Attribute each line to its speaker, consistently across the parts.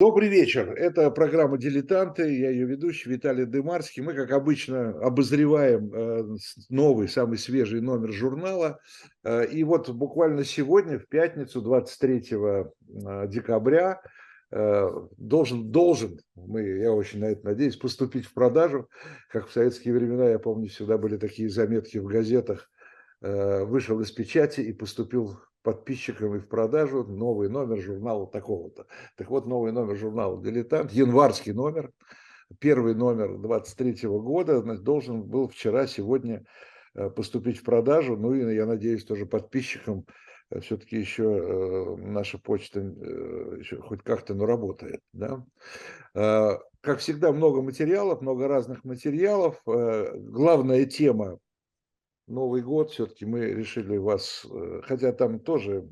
Speaker 1: Добрый вечер. Это программа «Дилетанты». Я ее ведущий Виталий Дымарский. Мы, как обычно, обозреваем э, новый, самый свежий номер журнала. Э, и вот буквально сегодня, в пятницу, 23 э, декабря, должен, должен, мы, я очень на это надеюсь, поступить в продажу. Как в советские времена, я помню, всегда были такие заметки в газетах. Вышел из печати и поступил подписчикам и в продажу новый номер журнала такого-то. Так вот, новый номер журнала «Дилетант», январский номер, первый номер 23 года, должен был вчера, сегодня э, поступить в продажу. Ну и, я надеюсь, тоже подписчикам э, все-таки еще э, наша почта еще хоть как-то, но работает. Да? Как всегда, много материалов, много разных материалов. Главная тема Новый год все-таки мы решили вас, э, хотя там тоже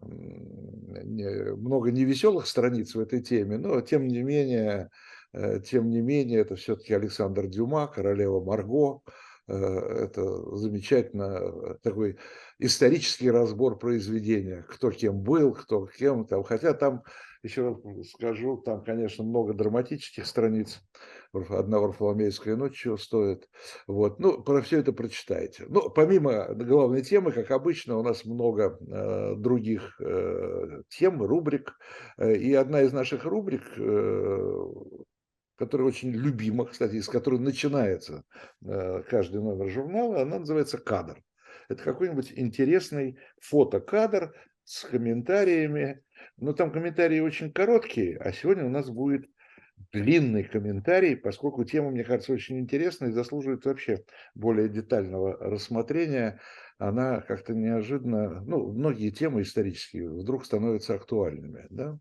Speaker 1: много невеселых страниц в этой теме, но тем не менее, э, тем не менее, это все-таки Александр Дюма, королева Марго, э, это замечательно такой исторический разбор произведения, кто кем был, кто кем там, хотя там еще раз скажу, там, конечно, много драматических страниц. Одна Варфоломеевская ночь чего стоит. Вот. Ну, про все это прочитайте. Ну, помимо главной темы, как обычно, у нас много э, других э, тем, рубрик. Э, и одна из наших рубрик, э, которая очень любима, кстати, из которой начинается э, каждый номер журнала, она называется «Кадр». Это какой-нибудь интересный фотокадр с комментариями но там комментарии очень короткие, а сегодня у нас будет длинный комментарий, поскольку тема, мне кажется, очень интересная и заслуживает вообще более детального рассмотрения. Она как-то неожиданно, ну, многие темы исторические вдруг становятся актуальными. Да?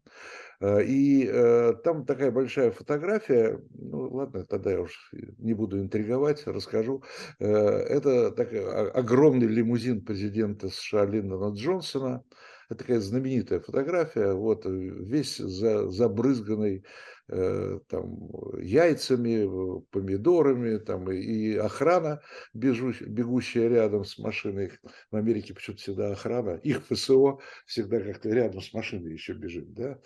Speaker 1: Э, и э, там такая большая фотография, ну ладно, тогда я уж не буду интриговать, расскажу. Э, это такой огромный лимузин президента США Линдона Джонсона, это такая знаменитая фотография, вот весь за, забрызганный э, там, яйцами, помидорами, там, и охрана, бегущая рядом с машиной. В Америке почему-то всегда охрана, их ФСО всегда как-то рядом с машиной еще бежит. Да?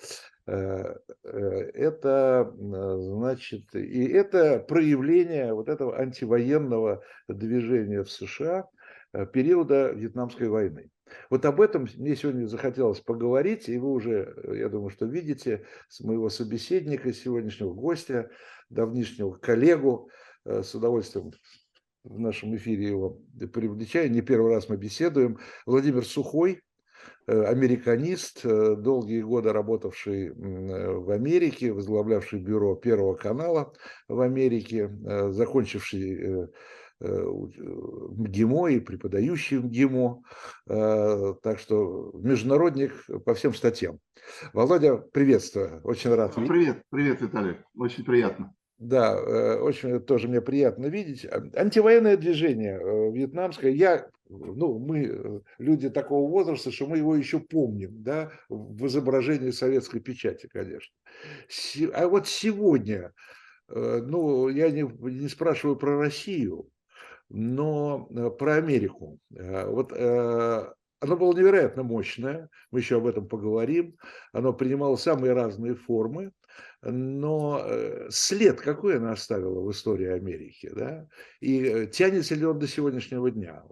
Speaker 1: Э, э, это, значит, и это проявление вот этого антивоенного движения в США периода Вьетнамской войны. Вот об этом мне сегодня захотелось поговорить, и вы уже, э, я думаю, что видите с моего собеседника, сегодняшнего гостя, давнишнего коллегу, э, с удовольствием в нашем эфире его привлечаю. Не первый раз мы беседуем. Владимир Сухой, э, американист, долгие годы работавший в Америке, возглавлявший бюро Первого канала в Америке, закончивший МГИМО и преподающий МГИМО, э, так что международник по всем статьям. Володя, приветствую, очень рад.
Speaker 2: Привет, привет, Виталий, очень приятно.
Speaker 1: Да, э, очень тоже мне приятно видеть. Антивоенное движение вьетнамское, я, ну, мы люди такого возраста, что мы его еще помним, да, в изображении советской печати, конечно. А вот сегодня, ну, я не, не спрашиваю про Россию, но э, про Америку. Э, вот э, оно было невероятно мощное, мы еще об этом поговорим. Оно принимало самые разные формы, но след какой оно оставило в истории Америки, да? И тянется ли он до сегодняшнего дня?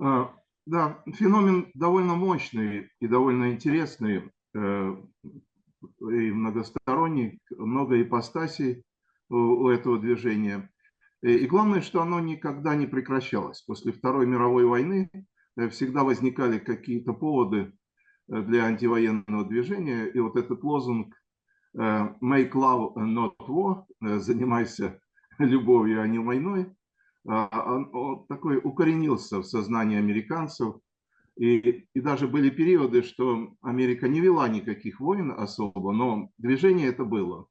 Speaker 2: А, да, феномен довольно мощный и довольно интересный, и многосторонний, много ипостасей у этого движения. Э, и главное, что оно никогда не прекращалось. После Второй мировой войны э, всегда возникали какие-то поводы э, для антивоенного движения. И вот этот лозунг «Make love, not war» – «Занимайся любовью, а не войной» он такой укоренился в сознании американцев. И, и даже были периоды, что Америка не вела никаких войн особо, но движение это было.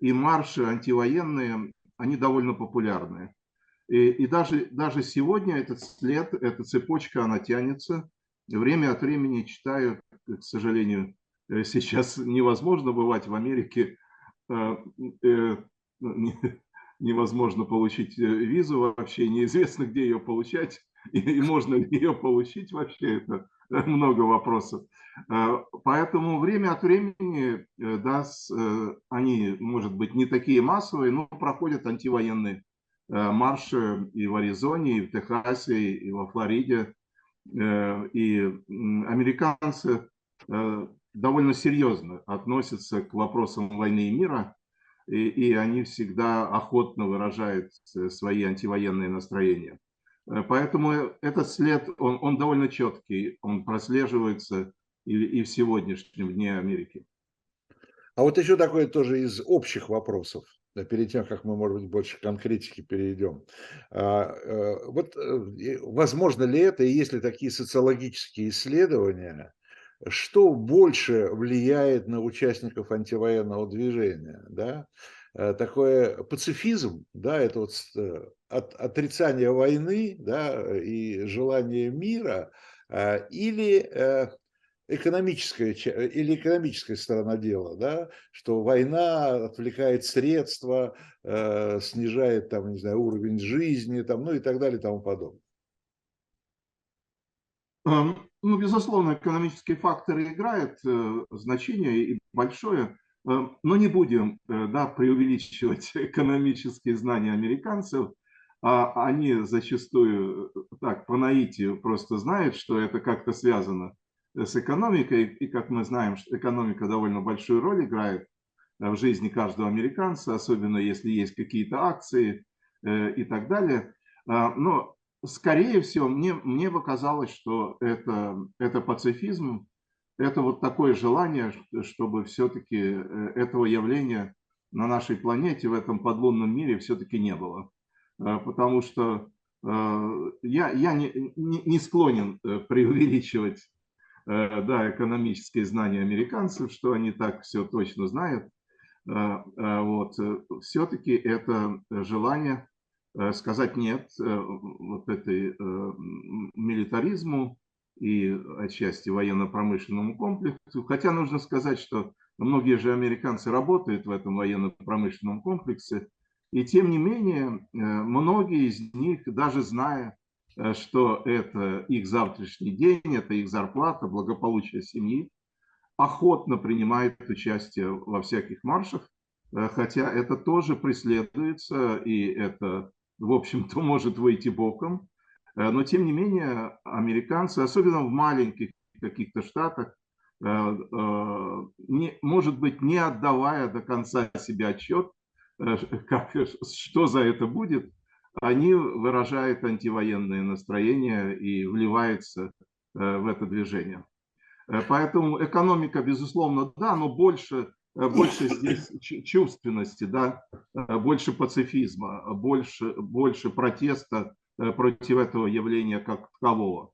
Speaker 2: И марши антивоенные они довольно популярны. И, и даже, даже сегодня этот след, эта цепочка, она тянется. Время от времени читаю, к сожалению, э, сейчас невозможно бывать в Америке, э, э, невозможно получить визу вообще, неизвестно, где ее получать, и, и можно ли ее получить вообще, это много вопросов. Поэтому время от времени, да, они, может быть, не такие массовые, но проходят антивоенные марши и в Аризоне, и в Техасе, и во Флориде. И американцы довольно серьезно относятся к вопросам войны и мира, и, и они всегда охотно выражают свои антивоенные настроения. Э, поэтому этот след, он, он довольно четкий, он прослеживается и, и в сегодняшнем дне Америки.
Speaker 1: А вот еще такое тоже из общих вопросов, перед тем, как мы, может быть, больше к конкретике перейдем. А, э, вот э, возможно ли это, и есть ли такие социологические исследования, что больше влияет на участников антивоенного движения, да? Э, такой пацифизм, да, это вот э, от, отрицание войны, да, и желание мира, э, или экономическая, или экономическая сторона дела, да, что война отвлекает средства, снижает там, не знаю, уровень жизни, там, ну и так далее и тому подобное.
Speaker 2: Ну, безусловно, экономические факторы играют э, значение и большое, э, но не будем э, да, преувеличивать экономические знания американцев. А они зачастую так по наитию просто знают, что это как-то связано с экономикой. И как мы знаем, что экономика довольно большую роль играет в жизни каждого американца, особенно если есть какие-то акции и так далее. Но скорее всего, мне, мне показалось, что это, это пацифизм, это вот такое желание, чтобы все-таки э, этого явления на нашей планете, в этом подлунном мире все-таки не было. Э, потому что э, я, я не, не, не склонен преувеличивать да, экономические знания американцев, что они так все точно знают. Вот. Все-таки это желание Э, сказать нет э, вот этой э, милитаризму и отчасти военно-промышленному комплексу. Хотя нужно сказать, что многие же американцы работают в этом военно-промышленном комплексе, и тем не менее многие из них, даже зная, что это их завтрашний день, это их зарплата, благополучие семьи, охотно принимают участие во всяких маршах, хотя это тоже преследуется, и это в общем-то, может выйти боком. Э, но, тем не менее, американцы, особенно в маленьких каких-то штатах, э, э, не, может быть, не отдавая до конца себе отчет, как, что за это будет, они выражают антивоенное настроение и вливаются в это движение. Поэтому экономика, безусловно, да, но больше Э, больше здесь чувственности, да, э, больше пацифизма, больше, больше протеста э, против этого явления как такового.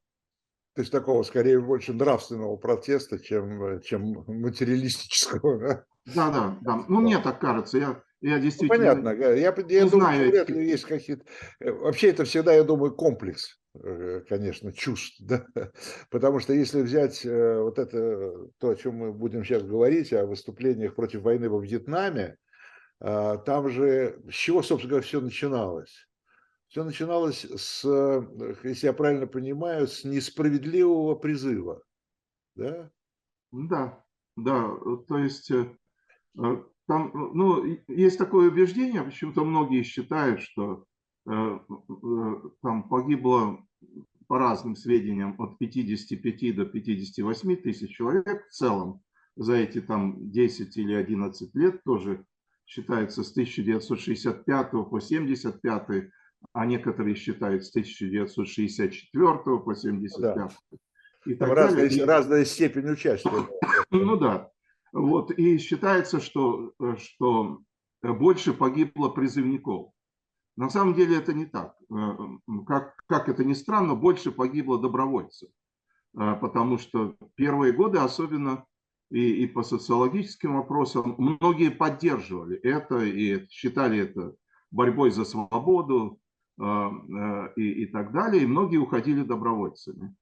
Speaker 1: То есть такого скорее больше нравственного протеста, чем, чем материалистического. Да,
Speaker 2: да, да. да. Ну, мне так кажется. Я, я ну, действительно
Speaker 1: ну, понятно, я, я, думаю, знаю. вряд ли есть какие-то... Вообще это всегда, я думаю, комплекс Э, конечно, чувств, да? потому что если взять э, вот это, то, о чем мы будем сейчас говорить, о выступлениях против войны во Вьетнаме, там же с чего, собственно говоря, все начиналось? Все начиналось с, э, если я правильно понимаю, с несправедливого призыва, да?
Speaker 2: Да, да, то есть там, ну, есть такое убеждение, почему-то многие считают, что Э, там погибло по разным сведениям от 55 до 58 тысяч человек в целом за эти там 10 или 11 лет тоже считается с 1965 по 75, а некоторые считают с 1964 по 75. Да.
Speaker 1: И там разная, далее. разная степень участия.
Speaker 2: Ну да. Вот, и считается, что, что больше погибло призывников. На самом деле это не так. Э, как, как это ни странно, больше погибло добровольцев. Э, потому что первые годы, особенно и, и по социологическим вопросам, многие поддерживали это и считали это борьбой за свободу э, и, и так далее. И многие уходили добровольцами.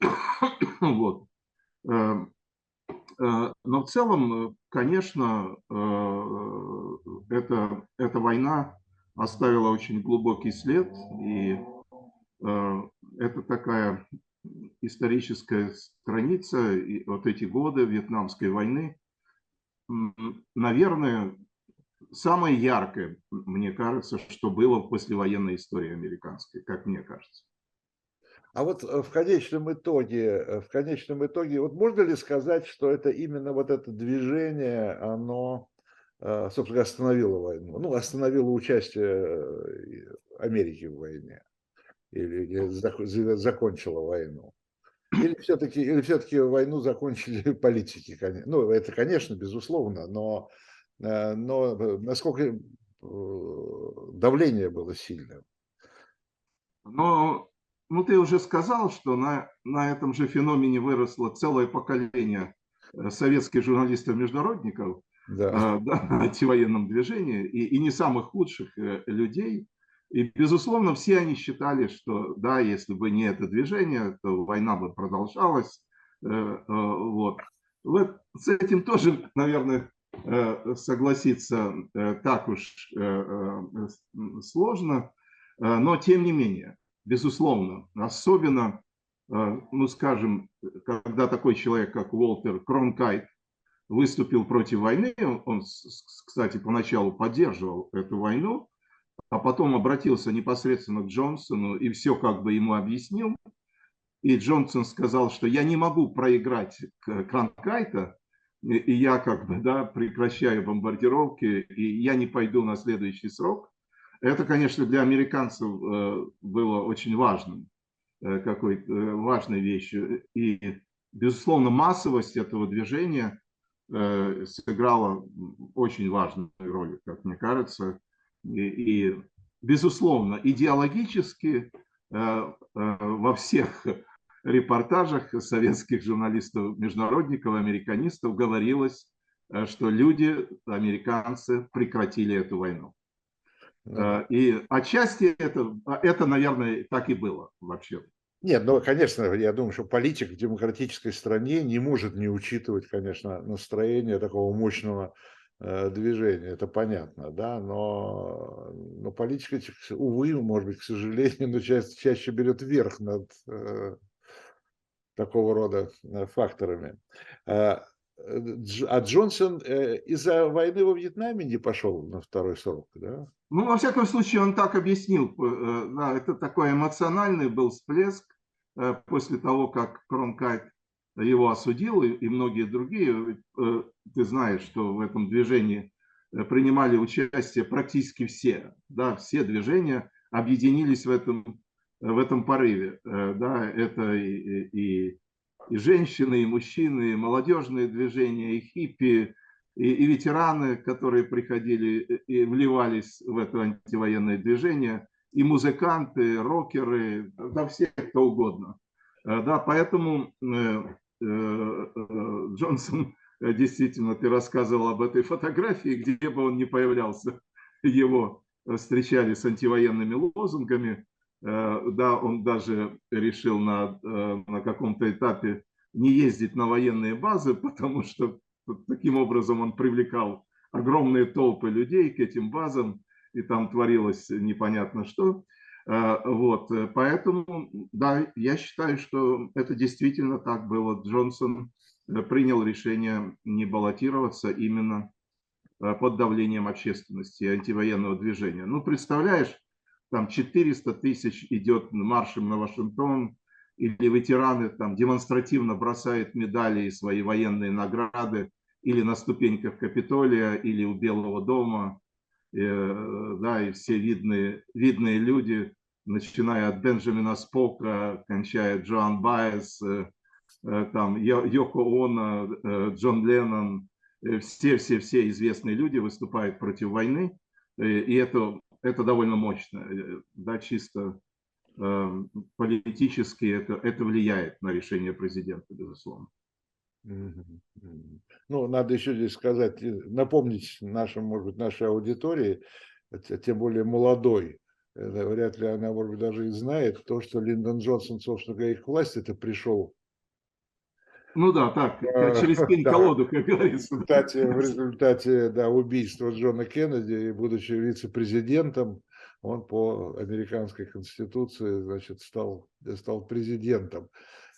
Speaker 2: Вот. Но в целом, конечно, эта, эта война оставила очень глубокий след, и э, это такая историческая страница, и вот эти годы Вьетнамской войны, наверное, самое яркое, мне кажется, что было в послевоенной истории американской, как мне кажется.
Speaker 1: А вот э, в конечном итоге, э, в конечном итоге, вот можно ли сказать, что это именно вот это движение, оно, э, собственно, остановило войну, ну, остановило участие Америки в войне или закончило войну? Или все-таки, или все-таки войну закончили политики? Ну, это, конечно, безусловно, но, но насколько давление было сильным?
Speaker 2: Но ну, ты уже сказал, что на, на этом же феномене выросло целое поколение э, советских журналистов-международников да. э, да, антивоенном движении, и, и не самых худших э, людей. И, безусловно, все они считали, что, да, если бы не это движение, то война бы продолжалась. Вот. вот. С этим тоже, наверное, согласиться так уж сложно, но тем не менее безусловно. Особенно, э, ну скажем, когда такой человек, как Уолтер Кронкайт, выступил против войны, он, кстати, поначалу поддерживал эту войну, а потом обратился непосредственно к Джонсону и все как бы ему объяснил. И Джонсон сказал, что я не могу проиграть Кронкайта, и я как бы да, прекращаю бомбардировки, и я не пойду на следующий срок. Это, конечно, для американцев э, было очень важным, э, какой-то э, важной вещью. И, безусловно, массовость этого движения сыграла очень важную роль, как мне кажется. И, и безусловно, идеологически во всех репортажах советских журналистов, международников, американистов говорилось, что люди, американцы, прекратили эту войну. Э, и отчасти это, это, наверное, так и было вообще.
Speaker 1: Нет, ну, конечно, я думаю, что политик в демократической стране не может не учитывать, конечно, настроение такого мощного э, движения, это понятно, да, но, но политика, увы, может быть, к сожалению, но чаще, чаще берет верх над э, такого рода э, факторами. Э, а Джонсон э, из-за войны во Вьетнаме не пошел на второй срок, да?
Speaker 2: Ну, во всяком случае, он так объяснил. Э, да, это такой эмоциональный был всплеск после того, как Кронкайт его осудил и многие другие. Ты знаешь, что в этом движении принимали участие практически все. Да, все движения объединились в этом, в этом порыве. Да, это и, и и женщины, и мужчины, и молодежные движения, и хиппи, и, и ветераны, которые приходили и вливались в это антивоенное движение, и музыканты, рокеры, да все кто угодно. Э, да, поэтому э, э, Джонсон, действительно, ты рассказывал об этой фотографии, где бы он ни появлялся, его встречали с антивоенными лозунгами, Э, да, он даже решил на, э, на каком-то этапе не ездить на военные базы, потому что таким образом он привлекал огромные толпы людей к этим базам, и там творилось непонятно что. Э, вот, поэтому, да, я считаю, что это действительно так было. Джонсон принял решение не баллотироваться именно под давлением общественности и антивоенного движения. Ну, представляешь, там 400 тысяч идет маршем на Вашингтон, или ветераны там демонстративно бросают медали и свои военные награды или на ступеньках Капитолия, или у Белого дома, э, да, и все видные, видные люди, начиная от Бенджамина Спока, кончая Джоан Байес, э, э, там Йоко Оно, э, Джон Леннон, все-все-все известные люди выступают против войны, и это это довольно мощно, э, да, чисто э, политически это, это влияет на решение президента, безусловно.
Speaker 1: Ну, надо еще здесь сказать, напомнить нашим, может быть, нашей аудитории, тем более молодой, вряд ли она, может быть, даже и знает, то, что Линдон Джонсон, собственно говоря, к власти это пришел
Speaker 2: ну да, так, а, через пень-колоду, как говорится.
Speaker 1: В результате, в результате да, убийства Джона Кеннеди, будучи вице-президентом, он по американской конституции значит, стал, стал президентом.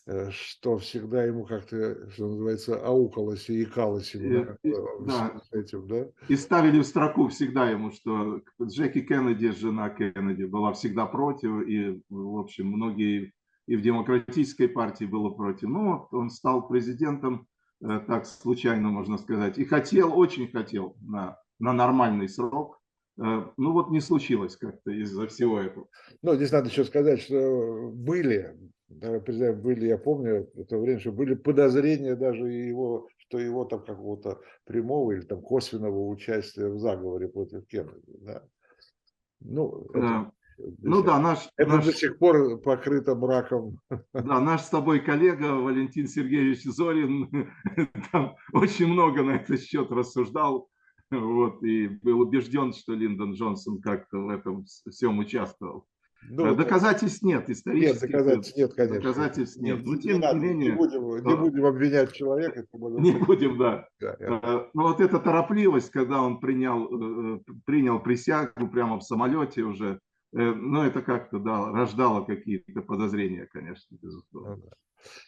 Speaker 1: э, что всегда ему как-то, что называется, аукалось и икалось ему,
Speaker 2: И, и, да.
Speaker 1: с этим, да?
Speaker 2: И ставили в строку всегда ему, что Джеки Кеннеди, жена Кеннеди, была всегда против, и, в общем, многие и в демократической партии было против. Но вот он стал президентом э, так случайно, можно сказать, и хотел, очень хотел на, на нормальный срок, Э, ну вот не случилось как-то из-за всего этого.
Speaker 1: Ну, здесь надо еще сказать, что были, признаем, были, я помню это время, что были подозрения даже его, что его там какого-то прямого или там косвенного участия в заговоре против Кеннеди. Да. Ну, это,
Speaker 2: ну да, наш,
Speaker 1: это
Speaker 2: наш,
Speaker 1: до сих пор покрыто мраком.
Speaker 2: Да, наш с тобой коллега Валентин Сергеевич Зорин там очень много на этот счет рассуждал вот, и был убежден, что Линдон Джонсон как-то в этом всем участвовал. Ну, э, доказательств нет, исторических.
Speaker 1: Нет, доказательств нет, конечно.
Speaker 2: Доказательств нет. Но тем не, не менее...
Speaker 1: Не будем, не будем обвинять человека.
Speaker 2: Не будем, да. да я... Э, но вот эта торопливость, когда он принял, э, принял присягу прямо в самолете уже, ну, это как-то, да, рождало какие-то подозрения, конечно, безусловно.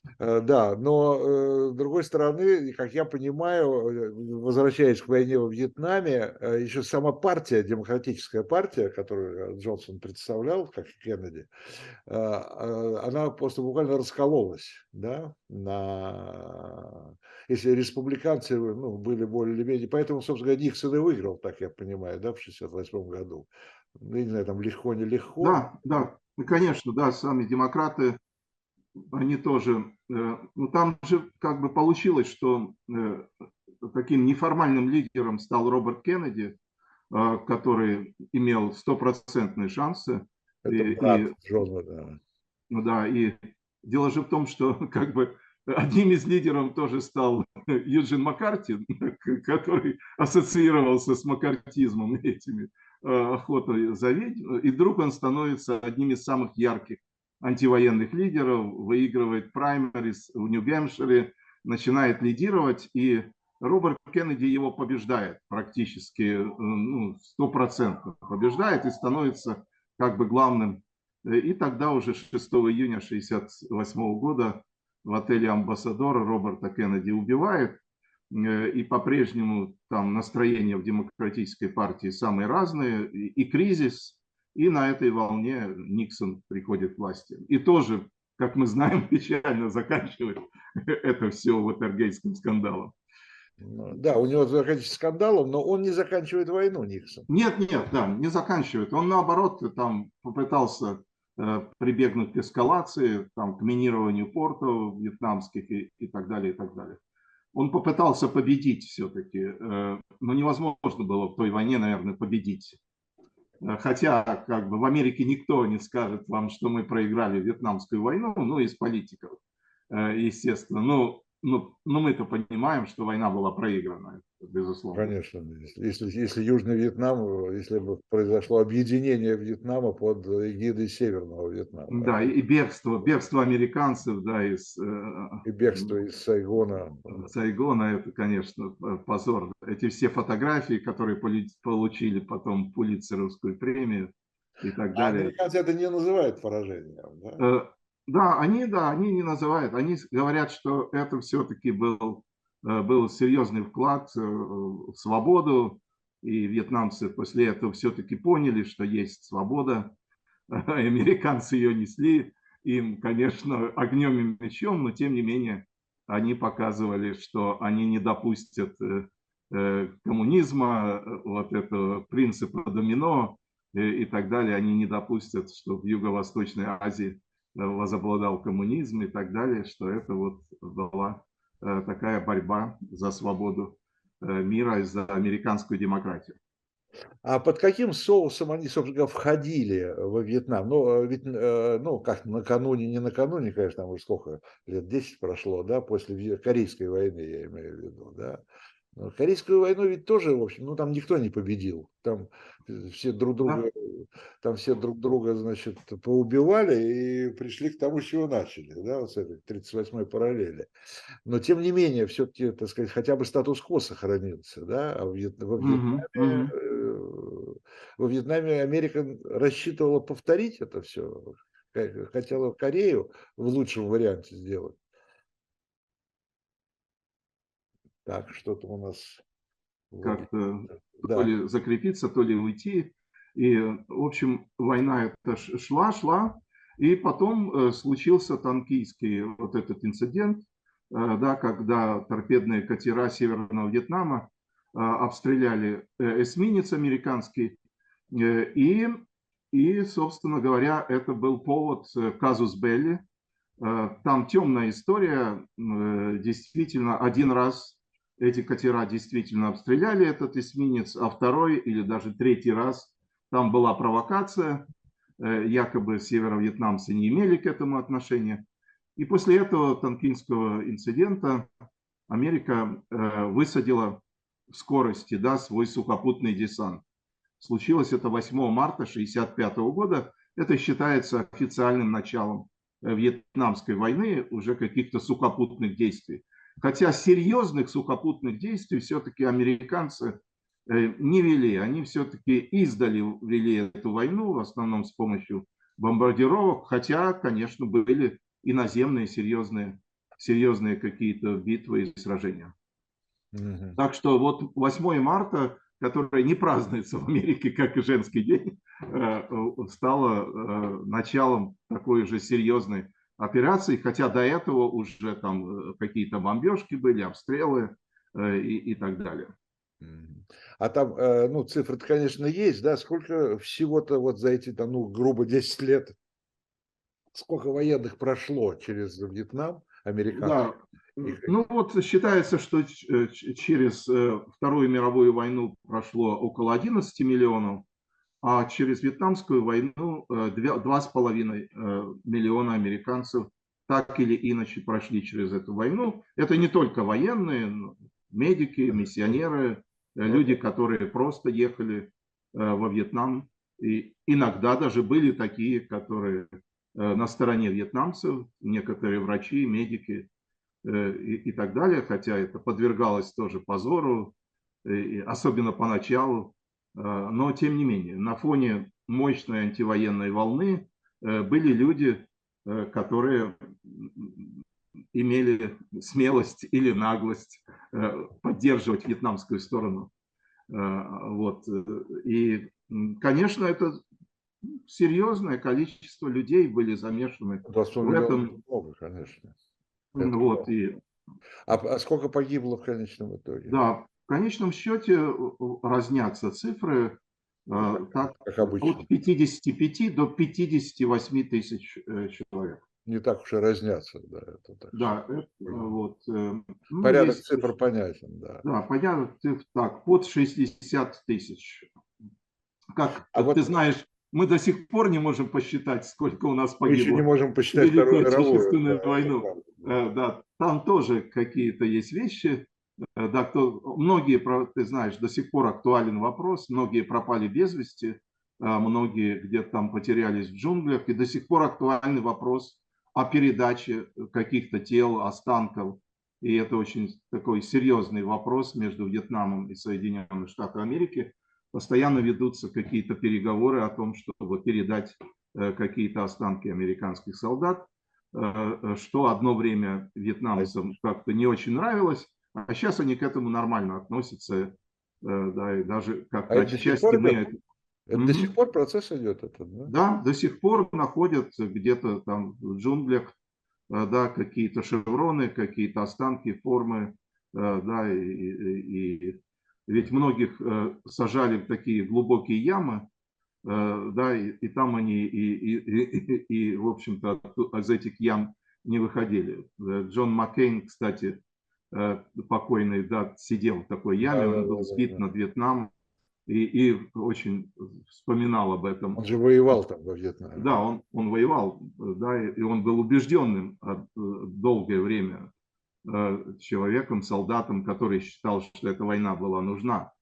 Speaker 2: Ну, да.
Speaker 1: Э, да, но э, с другой стороны, как я понимаю, э, возвращаясь к войне во Вьетнаме, еще сама партия, демократическая партия, которую Джонсон представлял, как и Кеннеди, она просто буквально раскололась, да, на... Если республиканцы ну, были более или менее... Поэтому, собственно говоря, Никсон и выиграл, так я понимаю, да, в 68 году. Ну, не знаю, там легко, не легко.
Speaker 2: Да, да, конечно, да, сами демократы они тоже, э, ну там же как бы получилось, что э, таким неформальным лидером стал Роберт Кеннеди, э, который имел стопроцентные шансы.
Speaker 1: Это и, брат и, Джона, да.
Speaker 2: Ну да, и дело же в том, что как бы одним из лидеров тоже стал Юджин Маккарти, который ассоциировался с маккартизмом этими охотой за ведьм, и вдруг он становится одним из самых ярких антивоенных лидеров, выигрывает праймерис в Нью-Гэмпшире, начинает лидировать, и Роберт Кеннеди его побеждает практически, ну, стопроцентно побеждает и становится как бы главным. И тогда уже 6 июня 1968 года в отеле «Амбассадор» Роберта Кеннеди убивает. И по-прежнему там настроения в демократической партии самые разные. И кризис, и на этой волне Никсон приходит к власти. И тоже, как мы знаем, печально заканчивает это все ватергейским скандалом.
Speaker 1: Ну, да, у него заканчивается скандалом, но он не заканчивает войну, Никсон.
Speaker 2: Нет, нет, да, не заканчивает. Он наоборот там попытался э, прибегнуть к эскалации, там, к минированию портов вьетнамских и, и так далее, и так далее. Он попытался победить все-таки, э, но невозможно было в той войне, наверное, победить хотя как бы в Америке никто не скажет вам, что мы проиграли Вьетнамскую войну, ну, из политиков, э, естественно. Но ну, ну мы-то понимаем, что война была проиграна, безусловно.
Speaker 1: Конечно. Если, если Южный Вьетнам, если бы произошло объединение Вьетнама под эгидой Северного Вьетнама.
Speaker 2: Да, и бегство, бегство американцев, да, из... Э,
Speaker 1: и бегство из Сайгона.
Speaker 2: Сайгона, это, конечно, позор. Эти все фотографии, которые получили потом Пулитцеровскую премию и так а далее.
Speaker 1: Американцы это не называют поражением, да?
Speaker 2: Да, они, да, они не называют, они говорят, что это все-таки был, э, был серьезный вклад э, в свободу, и вьетнамцы после этого все-таки поняли, что есть свобода, американцы ее несли, им, конечно, огнем и мечом, но тем не менее они показывали, что они не допустят э, коммунизма, вот этого принципа домино и так далее, они не допустят, что в Юго-Восточной Азии возобладал коммунизм и так далее, что это вот была э, такая борьба за свободу э, мира и за американскую демократию.
Speaker 1: А под каким соусом они, собственно говоря, входили во Вьетнам? Ну, э, ведь, ну, как накануне, не накануне, конечно, там уже сколько, лет 10 прошло, да, после Корейской войны, я имею в виду, да. Корейскую войну ведь тоже, в общем, ну там никто не победил. Там э, все друг друга, там все друг друга, значит, поубивали и пришли к тому, с чего начали, да, вот с этой 38-й параллели. Но тем не менее, все-таки, так сказать, хотя бы статус-кво сохранился, да, а во Вьетнаме, mm -hmm. во Вьетнаме Америка рассчитывала повторить это все, хотела Корею в лучшем варианте сделать. Так, что-то у нас...
Speaker 2: Как-то да. то ли закрепиться, то ли уйти. И, в общем, война это шла, шла. И потом э, случился танкийский вот этот инцидент, э, да, когда торпедные катера Северного Вьетнама э, обстреляли эсминец американский. И, и, собственно говоря, это был повод казус Белли. Там темная история. Действительно, один раз эти катера действительно обстреляли этот эсминец, а второй или даже третий раз там была провокация, э, якобы северо-вьетнамцы не имели к этому отношения. И после этого танкинского инцидента Америка э, высадила в скорости да, свой сухопутный десант. Случилось это 8 марта 1965 года. Это считается официальным началом э, Вьетнамской войны, уже каких-то сухопутных действий. Хотя серьезных сухопутных действий все-таки американцы э, не вели. Они все-таки издали вели эту войну, в основном с помощью бомбардировок, хотя, конечно, были и наземные серьезные, серьезные какие-то битвы и сражения. Угу. Так что вот 8 марта, которое не празднуется в Америке, как и женский день, э, стало э, началом такой же серьезной операций, хотя до этого уже там э, какие-то бомбежки были, обстрелы э, и, и так далее.
Speaker 1: А там, э, ну, цифры конечно, есть, да? Сколько всего-то вот за эти, там, ну, грубо 10 лет, сколько военных прошло через Вьетнам, американцев?
Speaker 2: Да. Ну, вот считается, что через Вторую мировую войну прошло около 11 миллионов, а через Вьетнамскую войну 2,5 э, э, миллиона американцев так или иначе прошли через эту войну. Это не только военные, медики, миссионеры, э, люди, которые просто ехали во Вьетнам. И иногда даже были такие, которые на стороне вьетнамцев, некоторые врачи, медики и, и так далее, хотя это подвергалось тоже позору, особенно поначалу. Э, но тем не менее, на фоне мощной антивоенной волны э, были люди, э, которые имели смелость или наглость поддерживать вьетнамскую сторону. Вот. И, конечно, это серьезное количество людей были замешаны в этом.
Speaker 1: Много, конечно.
Speaker 2: Это вот, и...
Speaker 1: а, а сколько погибло в конечном итоге?
Speaker 2: Да, в конечном счете э, разнятся цифры э, так, как от 55 до 58 тысяч э, человек.
Speaker 1: Не так уж и разнятся, да. Это так.
Speaker 2: Да, это, вот. Ну,
Speaker 1: порядок есть, цифр понятен, да.
Speaker 2: Да, порядок цифр так, под 60 тысяч. Как, а вот... ты знаешь, мы до сих пор не можем посчитать, сколько у нас погибло. Мы еще
Speaker 1: не можем посчитать Великую Отечественную
Speaker 2: да, войну. Да, там тоже какие-то есть вещи, да, кто, многие, ты знаешь, до сих пор актуален вопрос, многие пропали без вести, а многие где-то там потерялись в джунглях, и до сих пор актуальный вопрос о передаче каких-то тел, останков. И это очень такой серьезный вопрос между Вьетнамом и Соединенными Штатами Америки. Постоянно ведутся какие-то переговоры о том, чтобы передать э, какие-то останки американских солдат, э, что одно время вьетнамцам как-то не очень нравилось, а сейчас они к этому нормально относятся, э, да, и даже как а отчасти
Speaker 1: мы... Это, это до сих пор процесс идет этот, да?
Speaker 2: Да, до сих пор находят где-то там в джунглях, э, да, какие-то шевроны, какие-то останки, формы, э, да, и, и, и ведь многих сажали в такие глубокие ямы, да, и, и там они и, и, и, и в общем-то, из этих ям не выходили. Джон Маккейн, кстати, покойный да, сидел в такой яме, да, он был сбит да, над Вьетнамом и, и очень вспоминал об этом.
Speaker 1: Он же воевал там во Вьетнаме.
Speaker 2: Да, он, он воевал, да, и он был убежденным от, долгое время э, человеком, солдатом, который считал, что эта война была нужна.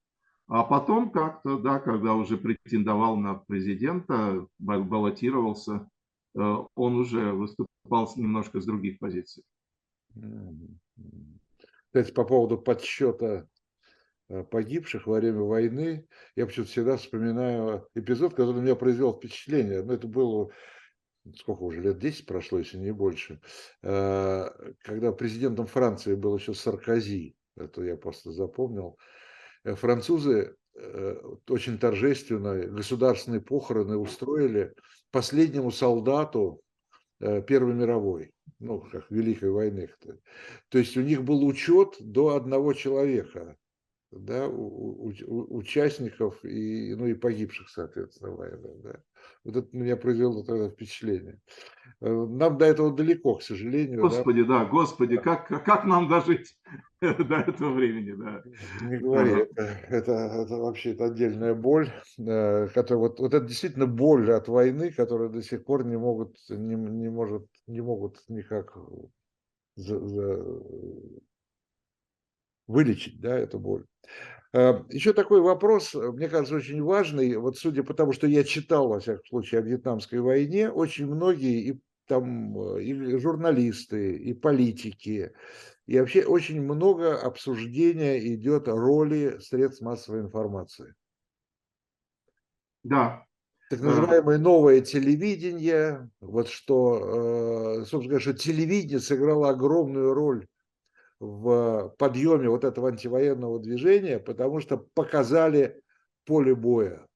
Speaker 2: А потом как-то, да, когда уже претендовал на президента, баллотировался, э, он уже выступал немножко с других позиций.
Speaker 1: Кстати, по поводу подсчета э, погибших во время войны, я почему-то всегда вспоминаю эпизод, который меня произвел впечатление. Но ну, это было сколько уже лет 10 прошло, если не больше, э, когда президентом Франции был еще Саркози, это я просто запомнил, э, французы э, очень торжественно государственные похороны устроили последнему солдату Первой мировой, ну, как Великой войны. То есть у них был учет до одного человека да, у, у, участников и, ну, и погибших, соответственно, войны. Да. Вот это меня произвело тогда впечатление. Э, нам до этого далеко, к сожалению.
Speaker 2: Господи, да, да Господи, как, как нам дожить до этого времени, да.
Speaker 1: Не говори, ага. это, это, это вообще это отдельная боль, э, которая вот, вот это действительно боль от войны, которая до сих пор не могут, не, не может, не могут никак за, за, вылечить, да, эту боль. Э, Еще такой вопрос, э, мне кажется, очень важный. Вот судя по тому, что я читал, во всяком случае, о Вьетнамской войне, очень многие и там э, и журналисты, и политики, и вообще очень много обсуждения идет роли средств массовой информации.
Speaker 2: Да.
Speaker 1: Так называемое новое телевидение, вот что, собственно говоря, что телевидение сыграло огромную роль в подъеме вот этого антивоенного движения, потому что показали поле боя.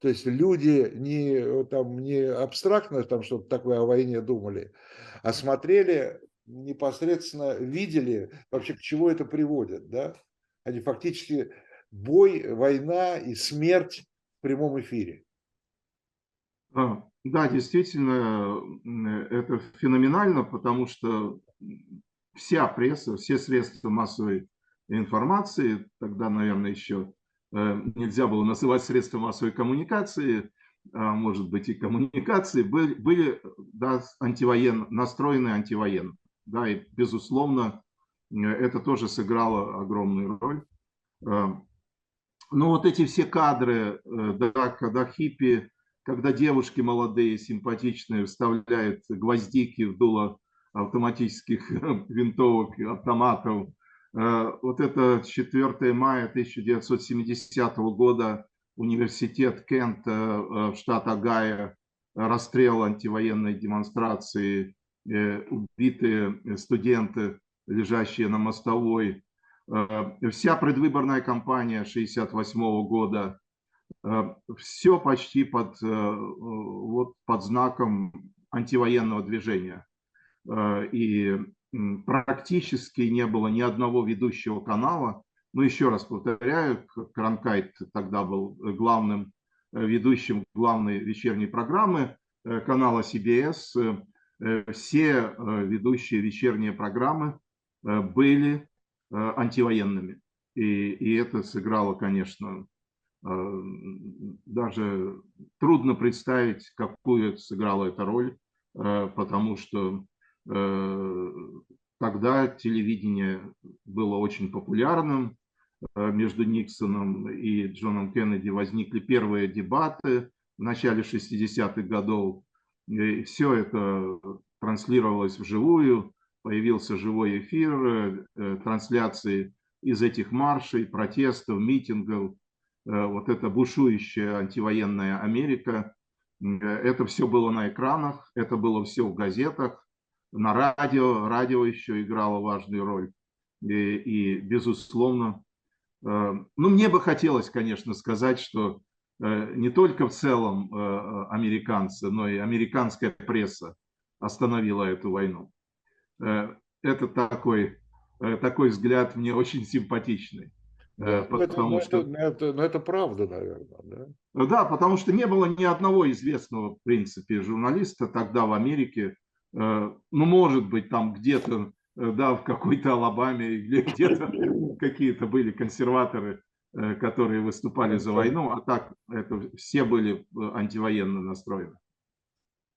Speaker 1: То есть люди не, там, не абстрактно там что-то такое о войне думали, а смотрели непосредственно, видели вообще, к чему это приводит. Да? Они фактически бой, война и смерть в прямом эфире.
Speaker 2: А, да, действительно, это феноменально, потому что вся пресса, все средства массовой информации, тогда, наверное, еще э, нельзя было называть средства массовой коммуникации, а может быть и коммуникации, были, были да, антивоен, настроены антивоенно. Да, и, безусловно, это тоже сыграло огромную роль. Э, но вот эти все кадры, э, да, когда хиппи, когда девушки молодые, симпатичные вставляют гвоздики в дуло автоматических винтовок, автоматов. Э, вот это 4 мая 1970 года университет Кента э, в штат Огайо, расстрел антивоенной демонстрации, э, убитые студенты, лежащие на мостовой. Вся предвыборная кампания 1968 года, все почти под, вот, под знаком антивоенного движения. Э, и практически не было ни одного ведущего канала. Но еще раз повторяю, Кранкайт тогда был главным э, ведущим главной вечерней программы э, канала CBS. Все ведущие вечерние программы были антивоенными. И, и это сыграло, конечно, даже трудно представить, какую сыграла эта роль, потому что тогда телевидение было очень популярным. Э, между Никсоном и Джоном Кеннеди возникли первые дебаты в начале 60-х годов. И все это транслировалось вживую, появился живой эфир, э, трансляции из этих маршей, протестов, митингов. Вот эта бушующая антивоенная Америка. Это все было на экранах, это было все в газетах на радио, радио еще играло важную роль. И, и безусловно, э, ну, мне бы хотелось, конечно, сказать, что э, не только в целом э, американцы, но и американская пресса остановила эту войну. Это такой, такой взгляд мне очень симпатичный.
Speaker 1: Да, ну, потому это, что... это, это, это правда, наверное. Да?
Speaker 2: да, потому что не было ни одного известного, в принципе, журналиста тогда в Америке, ну, может быть, там где-то, э, да, в какой-то Алабаме или где-то какие-то были консерваторы, э, которые выступали за войну, а так это все были антивоенно настроены.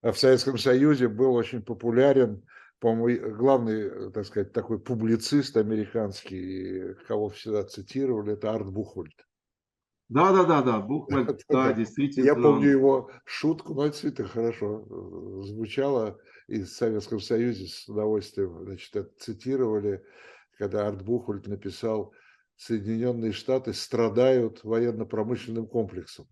Speaker 1: А в Советском Союзе был очень популярен, по-моему, главный, так сказать, такой публицист американский, кого всегда цитировали, это Арт Бухольд.
Speaker 2: Да, да, да, да, Бухольд, да, действительно.
Speaker 1: Я помню его шутку, но это действительно хорошо звучало и в Советском Союзе с удовольствием значит, это цитировали, когда Арт Бухольд написал «Соединенные Штаты страдают военно-промышленным комплексом».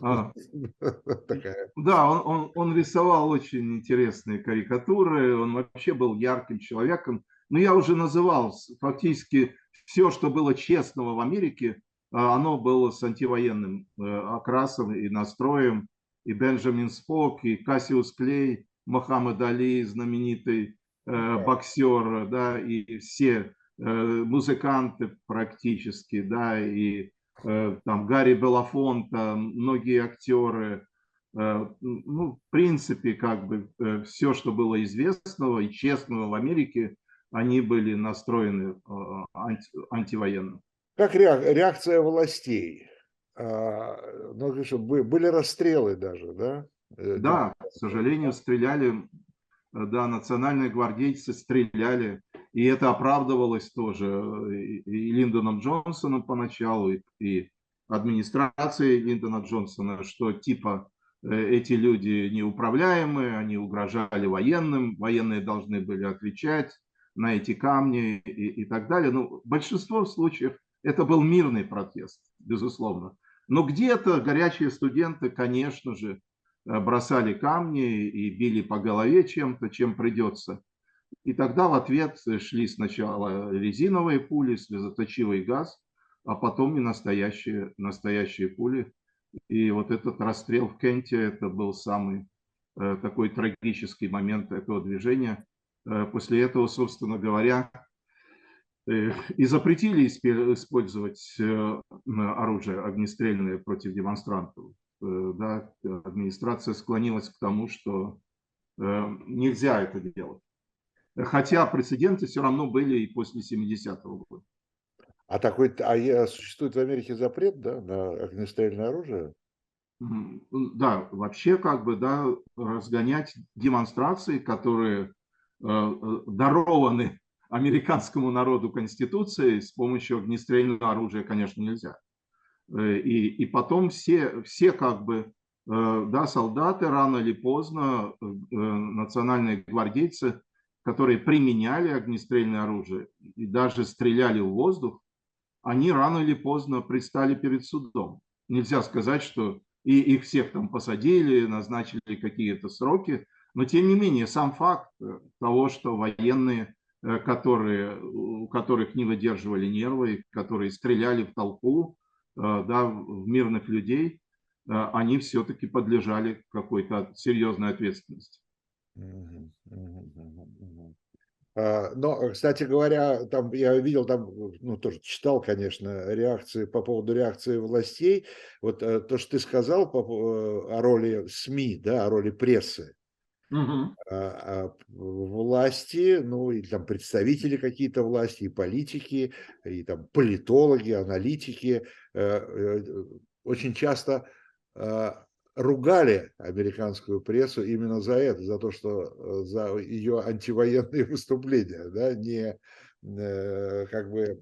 Speaker 2: А, да, он, он, он рисовал очень интересные карикатуры, он вообще был ярким человеком. Но я уже называл фактически все, что было честного в Америке, оно было с антивоенным э, окрасом и настроем. И Бенджамин Спок, и Кассиус Клей, Мохаммед Али, знаменитый э, боксер, да, и все э, музыканты практически, да, и Э, там Гарри Белафонта, многие актеры, ну, в принципе, как бы все, что было известного и честного в Америке, они были настроены анти, антивоенно.
Speaker 1: Как реакция властей? А, ну, были расстрелы даже, да?
Speaker 2: Да, к сожалению, стреляли, да, национальные гвардейцы стреляли и это оправдывалось тоже и Линдоном Джонсоном поначалу, и, и администрацией Линдона Джонсона, что типа э, эти люди неуправляемые, они угрожали военным, военные должны были отвечать на эти камни и, и так далее. Ну, большинство случаев это был мирный протест, безусловно. Но где-то горячие студенты, конечно же, э, бросали камни и били по голове чем-то, чем придется. И тогда в ответ шли сначала резиновые пули, слезоточивый газ, а потом и настоящие, настоящие пули. И вот этот расстрел в Кенте, это был самый э, такой трагический момент этого движения. Э, после этого, собственно говоря, и запретили использовать э, оружие огнестрельное против демонстрантов. Э, да, администрация склонилась к тому, что э, нельзя это делать. Хотя прецеденты все равно были и после 70-го года.
Speaker 1: А такой, а существует в Америке запрет, да, на огнестрельное оружие?
Speaker 2: Да, вообще как бы, да, разгонять демонстрации, которые э, дарованы американскому народу Конституцией с помощью огнестрельного оружия, конечно, нельзя. Э, и, и потом все, все как бы, э, да, солдаты рано или поздно, национальные гвардейцы которые применяли огнестрельное оружие и даже стреляли в воздух, они рано или поздно предстали перед судом. Нельзя сказать, что и их всех там посадили, назначили какие-то сроки, но тем не менее сам факт э, того, что военные, э, которые, у которых не выдерживали нервы, которые стреляли в толпу, э, да, в мирных людей, они все-таки подлежали какой-то серьезной ответственности.
Speaker 1: А, но, кстати говоря, там я видел, там, ну, тоже читал, конечно, реакции по поводу реакции властей. Вот э, то, что ты сказал по, э, о роли СМИ, да, о роли прессы. Угу. А, а власти, ну, и там представители какие-то власти, и политики, и там политологи, аналитики э, очень часто ругали американскую прессу именно за это, за то, что э, за ее антивоенные выступления, да, не э, как бы,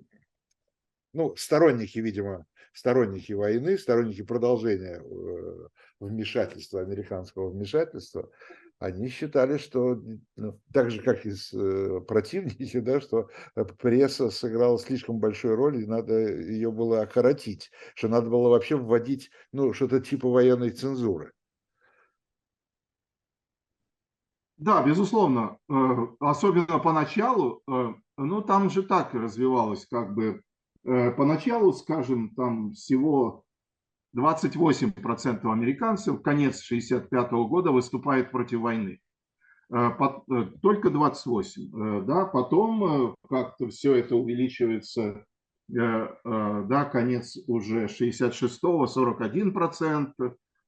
Speaker 1: ну, сторонники, видимо, сторонники войны, сторонники продолжения э, вмешательства, американского вмешательства, они считали, что ну, так же, как и с, э, противники, да, что пресса сыграла слишком большую роль, и надо ее было окоротить, что надо было вообще вводить ну, что-то типа военной цензуры.
Speaker 2: Да, безусловно. Э, особенно поначалу, э, ну там же так развивалось, как бы э, поначалу, скажем, там всего 28% американцев конец 65 года выступает против войны. Э, э, только 28, э, да, потом как-то все это увеличивается, да, конец уже 66-го 41%,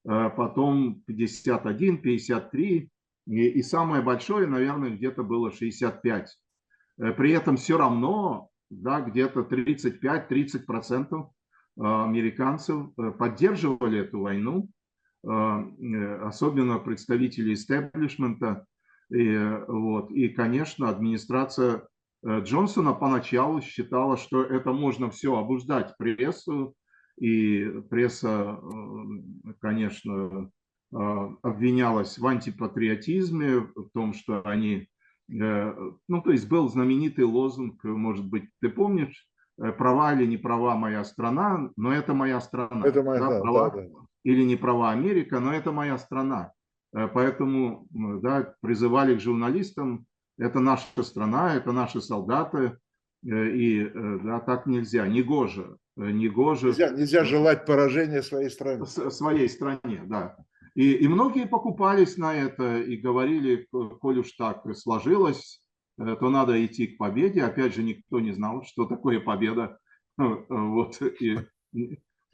Speaker 2: потом 51, 53, и, и самое большое, наверное, где-то было 65. При этом все равно, да, где-то 35-30% Э, американцев э, поддерживали эту войну, э, особенно представители истеблишмента. И, вот, и, конечно, администрация Джонсона поначалу считала, что это можно все обуждать прессу, и пресса, конечно, обвинялась в антипатриотизме, в том, что они... Ну, то есть был знаменитый лозунг, может быть, ты помнишь, Э, права или не права моя страна, но это моя страна.
Speaker 1: Это моя, да,
Speaker 2: права,
Speaker 1: да, да.
Speaker 2: или не права Америка, но это моя страна. Поэтому да, призывали к журналистам, это наша страна, это наши солдаты, и да, так нельзя, не гоже. Не гоже.
Speaker 1: Нельзя, нельзя желать поражения своей стране.
Speaker 2: Своей стране, да. И, и многие покупались на это и говорили, коль уж так сложилось, э, то надо идти к победе. Опять же, никто не знал, что такое победа. Вот, и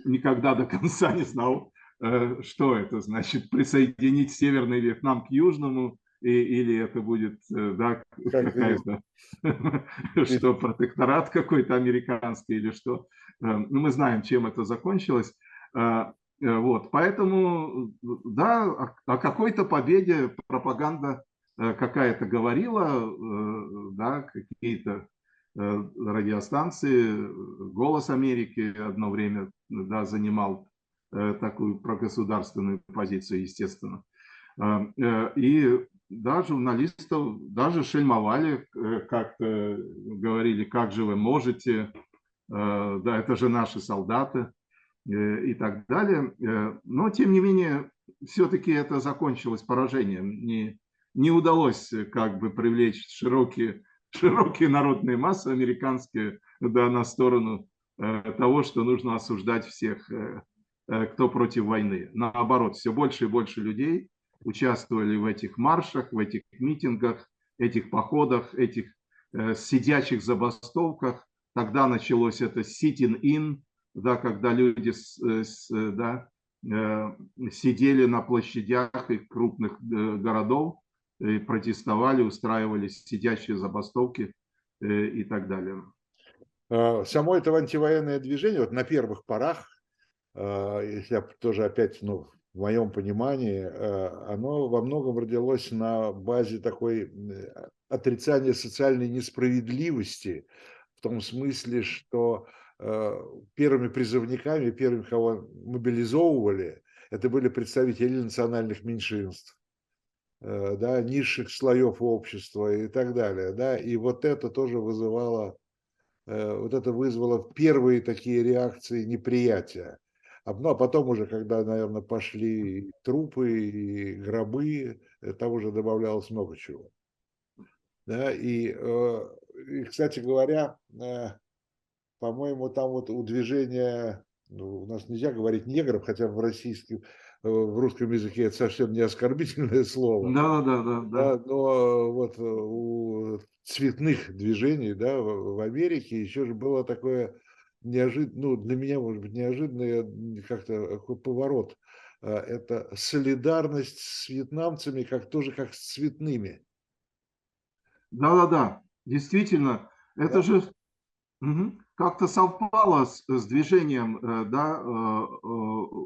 Speaker 2: никогда до конца не знал, э, что это значит, присоединить Северный Вьетнам к Южному, и, или это будет э, да, какая-то, что протекторат какой-то американский или что. Ну, мы знаем, чем это закончилось. Э, вот, поэтому, да, о, какой-то победе пропаганда э, какая-то говорила, э, да, какие-то радиостанции, «Голос Америки» одно время да, занимал такую прогосударственную позицию, естественно. И да, журналистов даже шельмовали, как-то говорили, как же вы можете, да, это же наши солдаты. Э, и так далее. Э, но, тем не менее, все-таки это закончилось поражением. Не, не удалось как бы привлечь широкие, широкие народные массы американские да, на сторону э, того, что нужно осуждать всех, кто против войны. Наоборот, все больше и больше людей участвовали в этих маршах, в этих митингах, этих походах, этих сидячих забастовках. Тогда началось это sitting-in, да, когда люди с, э, с, э, да, э, сидели на площадях и крупных городов, протестовали, устраивали сидящие забастовки и так далее.
Speaker 1: А, само это антивоенное движение, вот на первых порах, если тоже опять, ну, в моем понимании, оно во многом родилось на базе такой отрицания социальной несправедливости, в том смысле, что Э, первыми призывниками, первыми, кого мобилизовывали, это были представители национальных меньшинств, э, да, низших слоев общества и так далее. Да, и вот это тоже вызывало, э, вот это вызвало первые такие реакции неприятия. Ну, а потом уже, когда, наверное, пошли трупы и гробы, там уже добавлялось много чего. Да, и, и кстати говоря, по-моему, там вот у движения, ну, у нас нельзя говорить негров, хотя в российском, э, в русском языке это совсем не оскорбительное слово.
Speaker 2: Да, да, да. да.
Speaker 1: да но вот э, у цветных движений да, в, Америке еще же было такое неожиданное, ну, для меня, может быть, неожиданный как-то поворот. Это солидарность с вьетнамцами, как тоже как с цветными.
Speaker 2: Да, да, да, действительно. Это да. же угу как-то совпало с, с движением, э, да, э, э,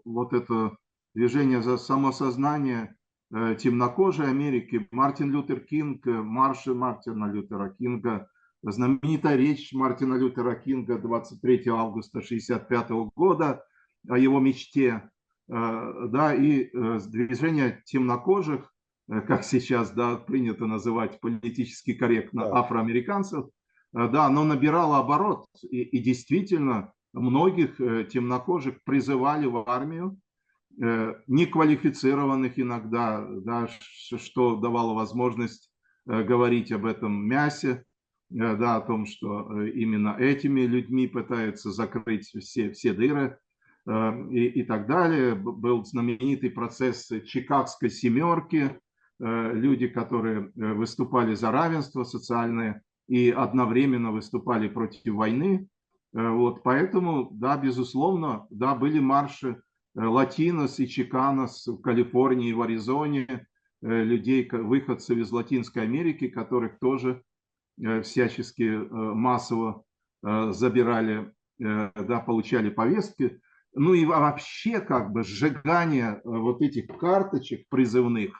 Speaker 2: вот это движение за самосознание темнокожей Америки, Мартин Лютер Кинг, марши Мартина Лютера Кинга, знаменитая речь Мартина Лютера Кинга 23 августа 1965 года о его мечте, да, и движение темнокожих, как сейчас да, принято называть политически корректно, да. афроамериканцев, Э, да, оно набирало оборот. И, и действительно, многих э, темнокожих призывали в армию, э, неквалифицированных иногда, да, что давало возможность говорить об этом мясе, да, о том, что именно этими людьми пытаются закрыть все, все дыры и, и так далее. Был знаменитый процесс Чикагской семерки, люди, которые выступали за равенство социальное, и одновременно выступали против войны. Э, вот, поэтому, да, безусловно, да, были марши э, Латинос и Чиканос в Калифорнии, в Аризоне, э, людей, выходцев из Латинской Америки, которых тоже всячески массово забирали, да, получали повестки. Ну и вообще как бы сжигание вот этих карточек призывных,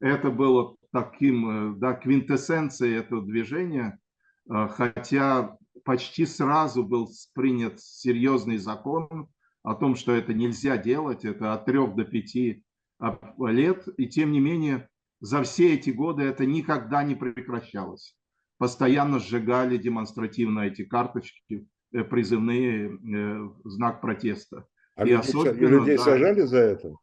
Speaker 2: это было таким, да, квинтэссенцией этого движения – хотя почти сразу был принят серьезный закон о том, что это нельзя делать, это от трех до пяти а, лет, и тем не менее за все эти годы это никогда не прекращалось. Постоянно сжигали демонстративно эти карточки, э, призывные, э, знак протеста.
Speaker 1: А и людей, особенно, людей да, сажали за это?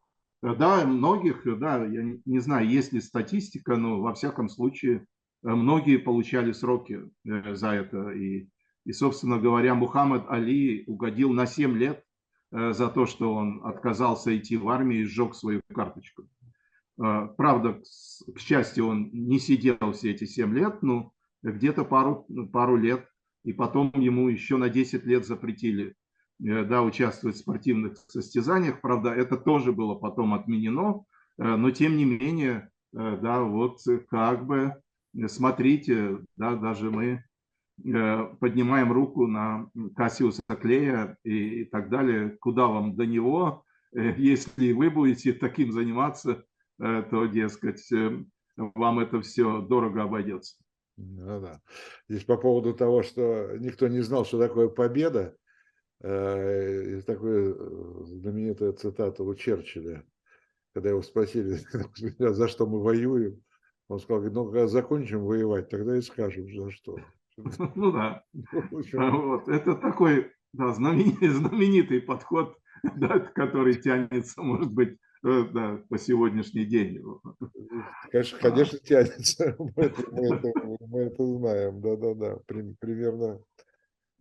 Speaker 2: Да, многих, да, я не знаю, есть ли статистика, но во всяком случае многие получали сроки за это. И, и собственно говоря, Мухаммад Али угодил на 7 лет за то, что он отказался идти в армию и сжег свою карточку. Правда, к счастью, он не сидел все эти 7 лет, но где-то пару, пару лет, и потом ему еще на 10 лет запретили э, да, участвовать в спортивных состязаниях. Правда, это тоже было потом отменено, э, но тем не менее, э, да, вот как бы, смотрите, да, даже мы поднимаем руку на Кассиуса Клея и, и так далее, куда вам до него, если вы будете таким заниматься, то, дескать, вам это все дорого обойдется.
Speaker 1: Ну да. Здесь по поводу того, что никто не знал, что такое победа, э, такая э, знаменитая цитата у Черчилля, когда его спросили, за что мы воюем, он сказал, ну, когда закончим воевать, тогда и скажем, за что.
Speaker 2: Ну да. Вот. Это такой да, знаменитый, знаменитый подход, да, который тянется, может быть, Э, да, по сегодняшний день.
Speaker 1: Конечно, конечно тянется. Мы это, мы это, мы это знаем. Да-да-да. Примерно,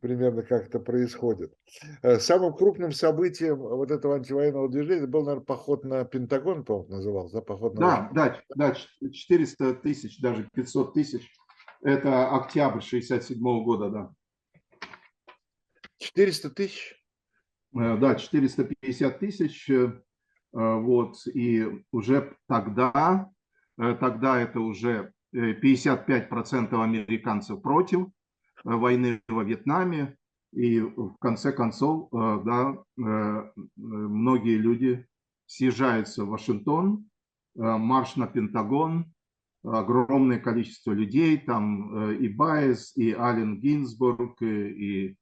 Speaker 1: примерно как это происходит. Э, самым крупным событием вот этого антивоенного движения был, наверное, поход на Пентагон, по-моему, назывался, да? Поход
Speaker 2: на... Да, да, да, 400 тысяч, даже 500 тысяч. Это октябрь 67 года, да.
Speaker 1: 400 тысяч?
Speaker 2: Э, да, 450 тысяч. Э, вот, и уже тогда, э, тогда это уже 55% э, американцев против войны во Вьетнаме, и в конце концов, да, многие люди съезжаются в Вашингтон, марш на Пентагон, огромное количество людей, там и Байес, и Ален Гинзбург, и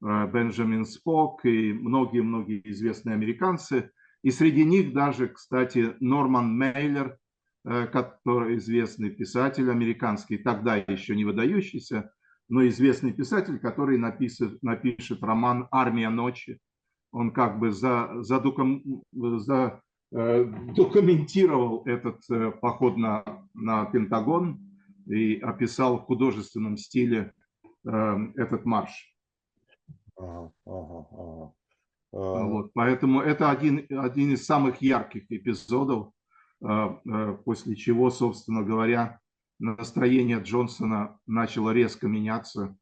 Speaker 2: Бенджамин Спок, и многие-многие известные американцы – и среди них даже, кстати, Норман Мейлер, э, который известный писатель американский, тогда еще не выдающийся, но известный писатель, который напишет, напишет роман «Армия ночи». Он как бы за, за, за, э, документировал этот э, поход на, на Пентагон и описал в художественном стиле э, этот марш. Ага, ага, ага. Вот, поэтому это один, один из самых ярких эпизодов, после чего, собственно говоря, настроение Джонсона начало резко меняться.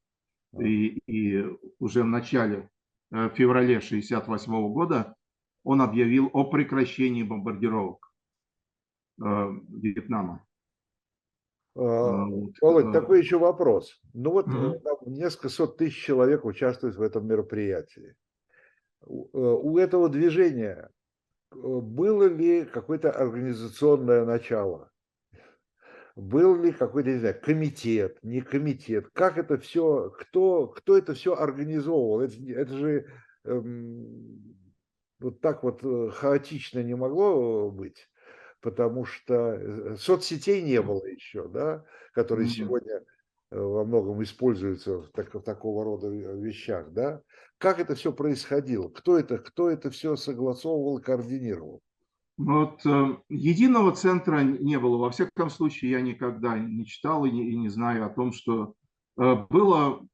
Speaker 2: И, и уже в начале э, февраля 1968 года он объявил о прекращении бомбардировок э, Вьетнама.
Speaker 1: Вот. Володь, такой еще вопрос. Ну вот угу. несколько сот тысяч человек участвуют в этом мероприятии. Э, у этого движения э, было ли какое-то организационное начало? Был ли какой-то, не знаю, комитет, не комитет? Как это все, кто, кто это все организовывал? Это, это же эм, вот так вот э, хаотично не могло быть, потому что соцсетей не было еще, да, которые mm-hmm. сегодня во многом используются в, так, в такого рода вещах, да? Как это все происходило? Кто это, кто это все согласовывал и координировал?
Speaker 2: Вот э, единого центра не было. Во всяком случае, я никогда не читал и не, и не знаю о том, что э, было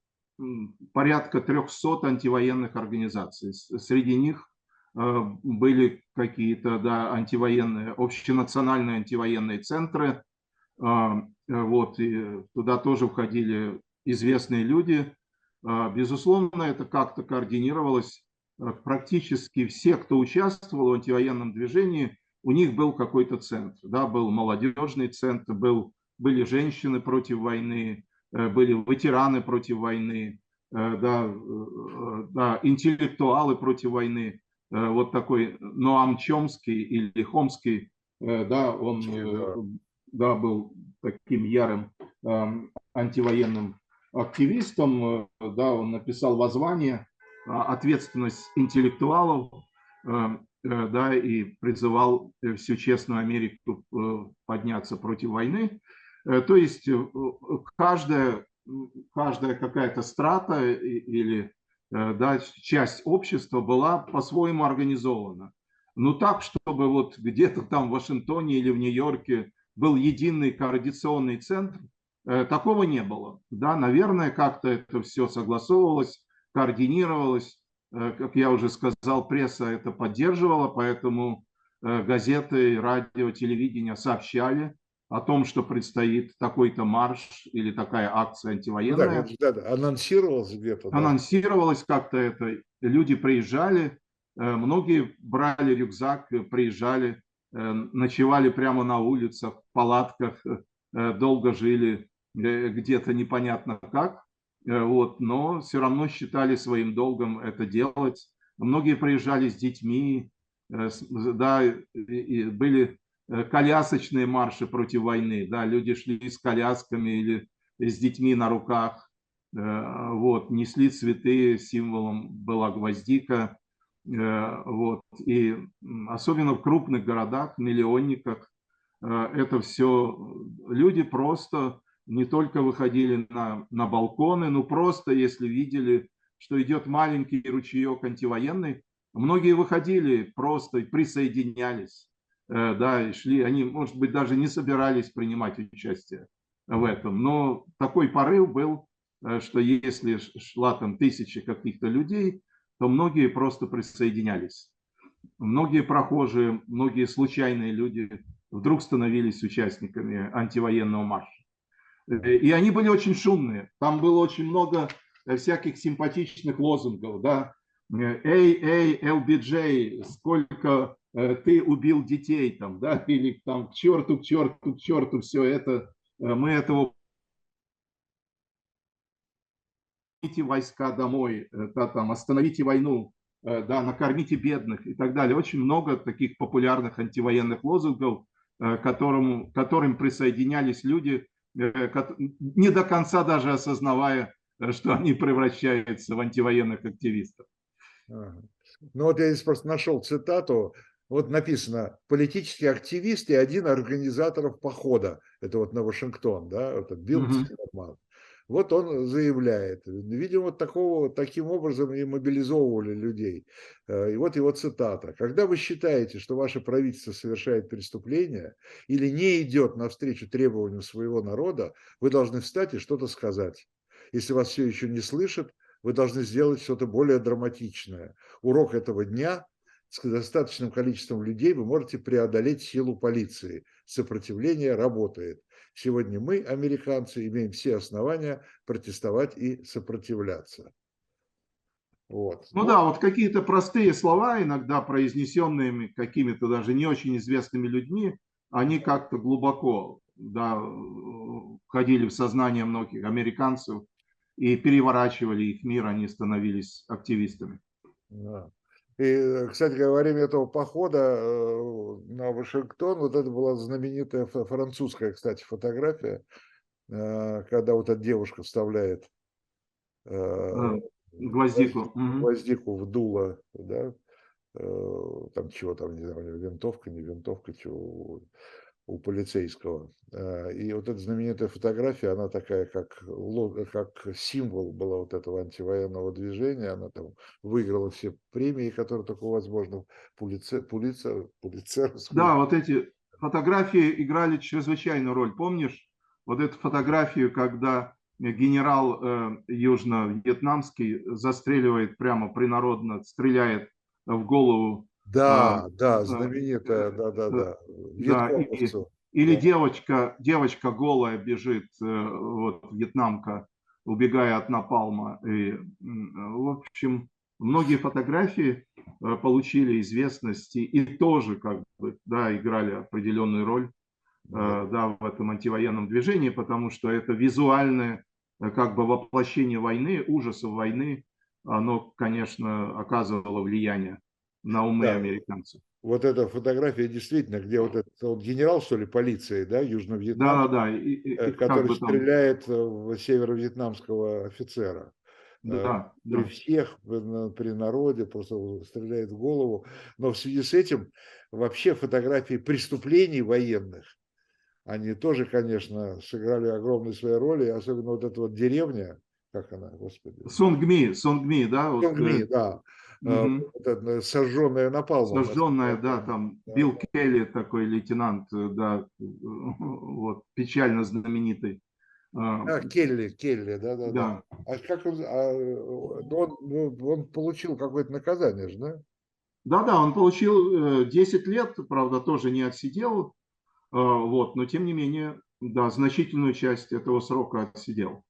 Speaker 2: порядка 300 антивоенных организаций. Среди них э, были какие-то да, антивоенные, общенациональные антивоенные центры. Э, вот, и туда тоже входили известные люди, безусловно, это как-то координировалось. Практически все, кто участвовал в антивоенном движении, у них был какой-то центр. Да, был молодежный центр, был, были женщины против войны, э, были ветераны против войны, э, да, э, да, интеллектуалы против войны. Вот такой Ноам Чомский или Хомский, да, он да, был таким ярым антивоенным активистом, э, да, он написал воззвание «Ответственность интеллектуалов», э, э, да, и призывал всю честную Америку подняться против войны. То есть каждая, каждая какая-то страта или да, часть общества была по-своему организована. Но так, чтобы вот где-то там в Вашингтоне или в Нью-Йорке был единый координационный центр, такого не было. Да, наверное, как-то это все согласовывалось, координировалось. Как я уже сказал, пресса это поддерживала, поэтому газеты, радио, телевидение сообщали о том, что предстоит такой-то марш или такая акция антивоенная.
Speaker 1: Ну, да, да, анонсировалось где-то.
Speaker 2: Да. Анонсировалось как-то это. Люди приезжали, э, многие брали рюкзак, приезжали, э, ночевали прямо на улицах, в палатках, э, долго жили где-то непонятно как, вот, но все равно считали своим долгом это делать. Многие приезжали с детьми, да, и были колясочные марши против войны, да, люди шли с колясками или с детьми на руках, э, вот, несли цветы, символом была гвоздика, э, вот, и особенно в крупных городах, миллионниках, это все люди просто не только выходили на, на балконы, но просто если видели, что идет маленький ручеек антивоенный, многие выходили просто и присоединялись. Э, да, шли, они, может быть, даже не собирались принимать участие в этом, но такой порыв был, э, что если шла там тысяча каких-то людей, то многие просто присоединялись. Многие прохожие, многие случайные люди вдруг становились участниками антивоенного марша. Э, и они были очень шумные. Там было очень много всяких симпатичных лозунгов, да, эй, эй, LBJ, сколько ты убил детей там, да, или там к черту, к черту, к черту, все это, э, мы этого остановите войска домой, э, да, там, остановите войну, да, накормите бедных и так далее. Очень много таких популярных антивоенных лозунгов, которым, которым присоединялись люди, не до конца даже осознавая, что они превращаются в антивоенных активистов.
Speaker 1: Ну вот я здесь просто нашел цитату вот написано политический активист и один организаторов похода. Это вот на Вашингтон, да, вот Билл угу. Вот он заявляет. Видимо, вот такого, таким образом и мобилизовывали людей. Э, и вот его цитата. «Когда вы считаете, что ваше правительство совершает преступление или не идет навстречу требованиям своего народа, вы должны встать и что-то сказать. Если вас все еще не слышат, вы должны сделать что-то более драматичное. Урок этого дня с достаточным количеством людей вы можете преодолеть силу полиции. Сопротивление работает. Сегодня мы, американцы, имеем все основания протестовать и сопротивляться.
Speaker 2: Вот. Ну, ну да, вот какие-то простые слова, иногда произнесенные какими-то даже не очень известными людьми, они как-то глубоко да, входили в сознание многих американцев и переворачивали их мир, они становились активистами.
Speaker 1: Да. И, кстати, во время этого похода э, на Вашингтон, вот это была знаменитая французская, кстати, фотография, э, когда вот эта девушка вставляет
Speaker 2: э, гвоздику,
Speaker 1: гвоздику в дуло, да, там чего там, не знаю, винтовка, не винтовка, чего, у полицейского. Э, и вот эта знаменитая фотография, она такая, как, как символ была вот этого антивоенного движения. Она там выиграла все премии, которые только возможно. Пулице, пулице, пулицер.
Speaker 2: Да, вот эти фотографии играли чрезвычайную роль. Помнишь вот эту фотографию, когда генерал э, южно-вьетнамский застреливает прямо принародно, стреляет в голову
Speaker 1: да, а, да, знаменитая, да, да, да.
Speaker 2: да и, или девочка, девочка голая бежит, э, вот вьетнамка, убегая от напалма. И, в общем, многие фотографии э, получили известности и тоже как бы, да, играли определенную роль да. Да, в этом антивоенном движении, потому что это визуальное как бы воплощение войны, ужасов войны, оно, конечно, оказывало влияние на умы да. американцев.
Speaker 1: Вот эта фотография действительно, где вот этот вот генерал, что ли, полиции, да, Южно-Вьетнам,
Speaker 2: да, да, да. И,
Speaker 1: и, который стреляет там... в северо-вьетнамского офицера. Да, при да. всех, при народе, просто стреляет в голову. Но в связи с этим вообще фотографии преступлений военных, они тоже, конечно, сыграли огромную свою роль, особенно вот эта вот деревня, как она, господи?
Speaker 2: Сонгми, Сонгми, да?
Speaker 1: Вот, Сонгми, да.
Speaker 2: Угу.
Speaker 1: Это, сожженная напалмом.
Speaker 2: Сожженная, да, там да. Билл Келли, такой лейтенант, да, вот, печально знаменитый.
Speaker 1: А, Келли, Келли, да, да, да. А как он, а, он, ну, он получил какое-то наказание же, да?
Speaker 2: Да, да, он получил 10 э, лет, правда, тоже не отсидел, вот, но тем не менее, да, значительную часть этого срока отсидел.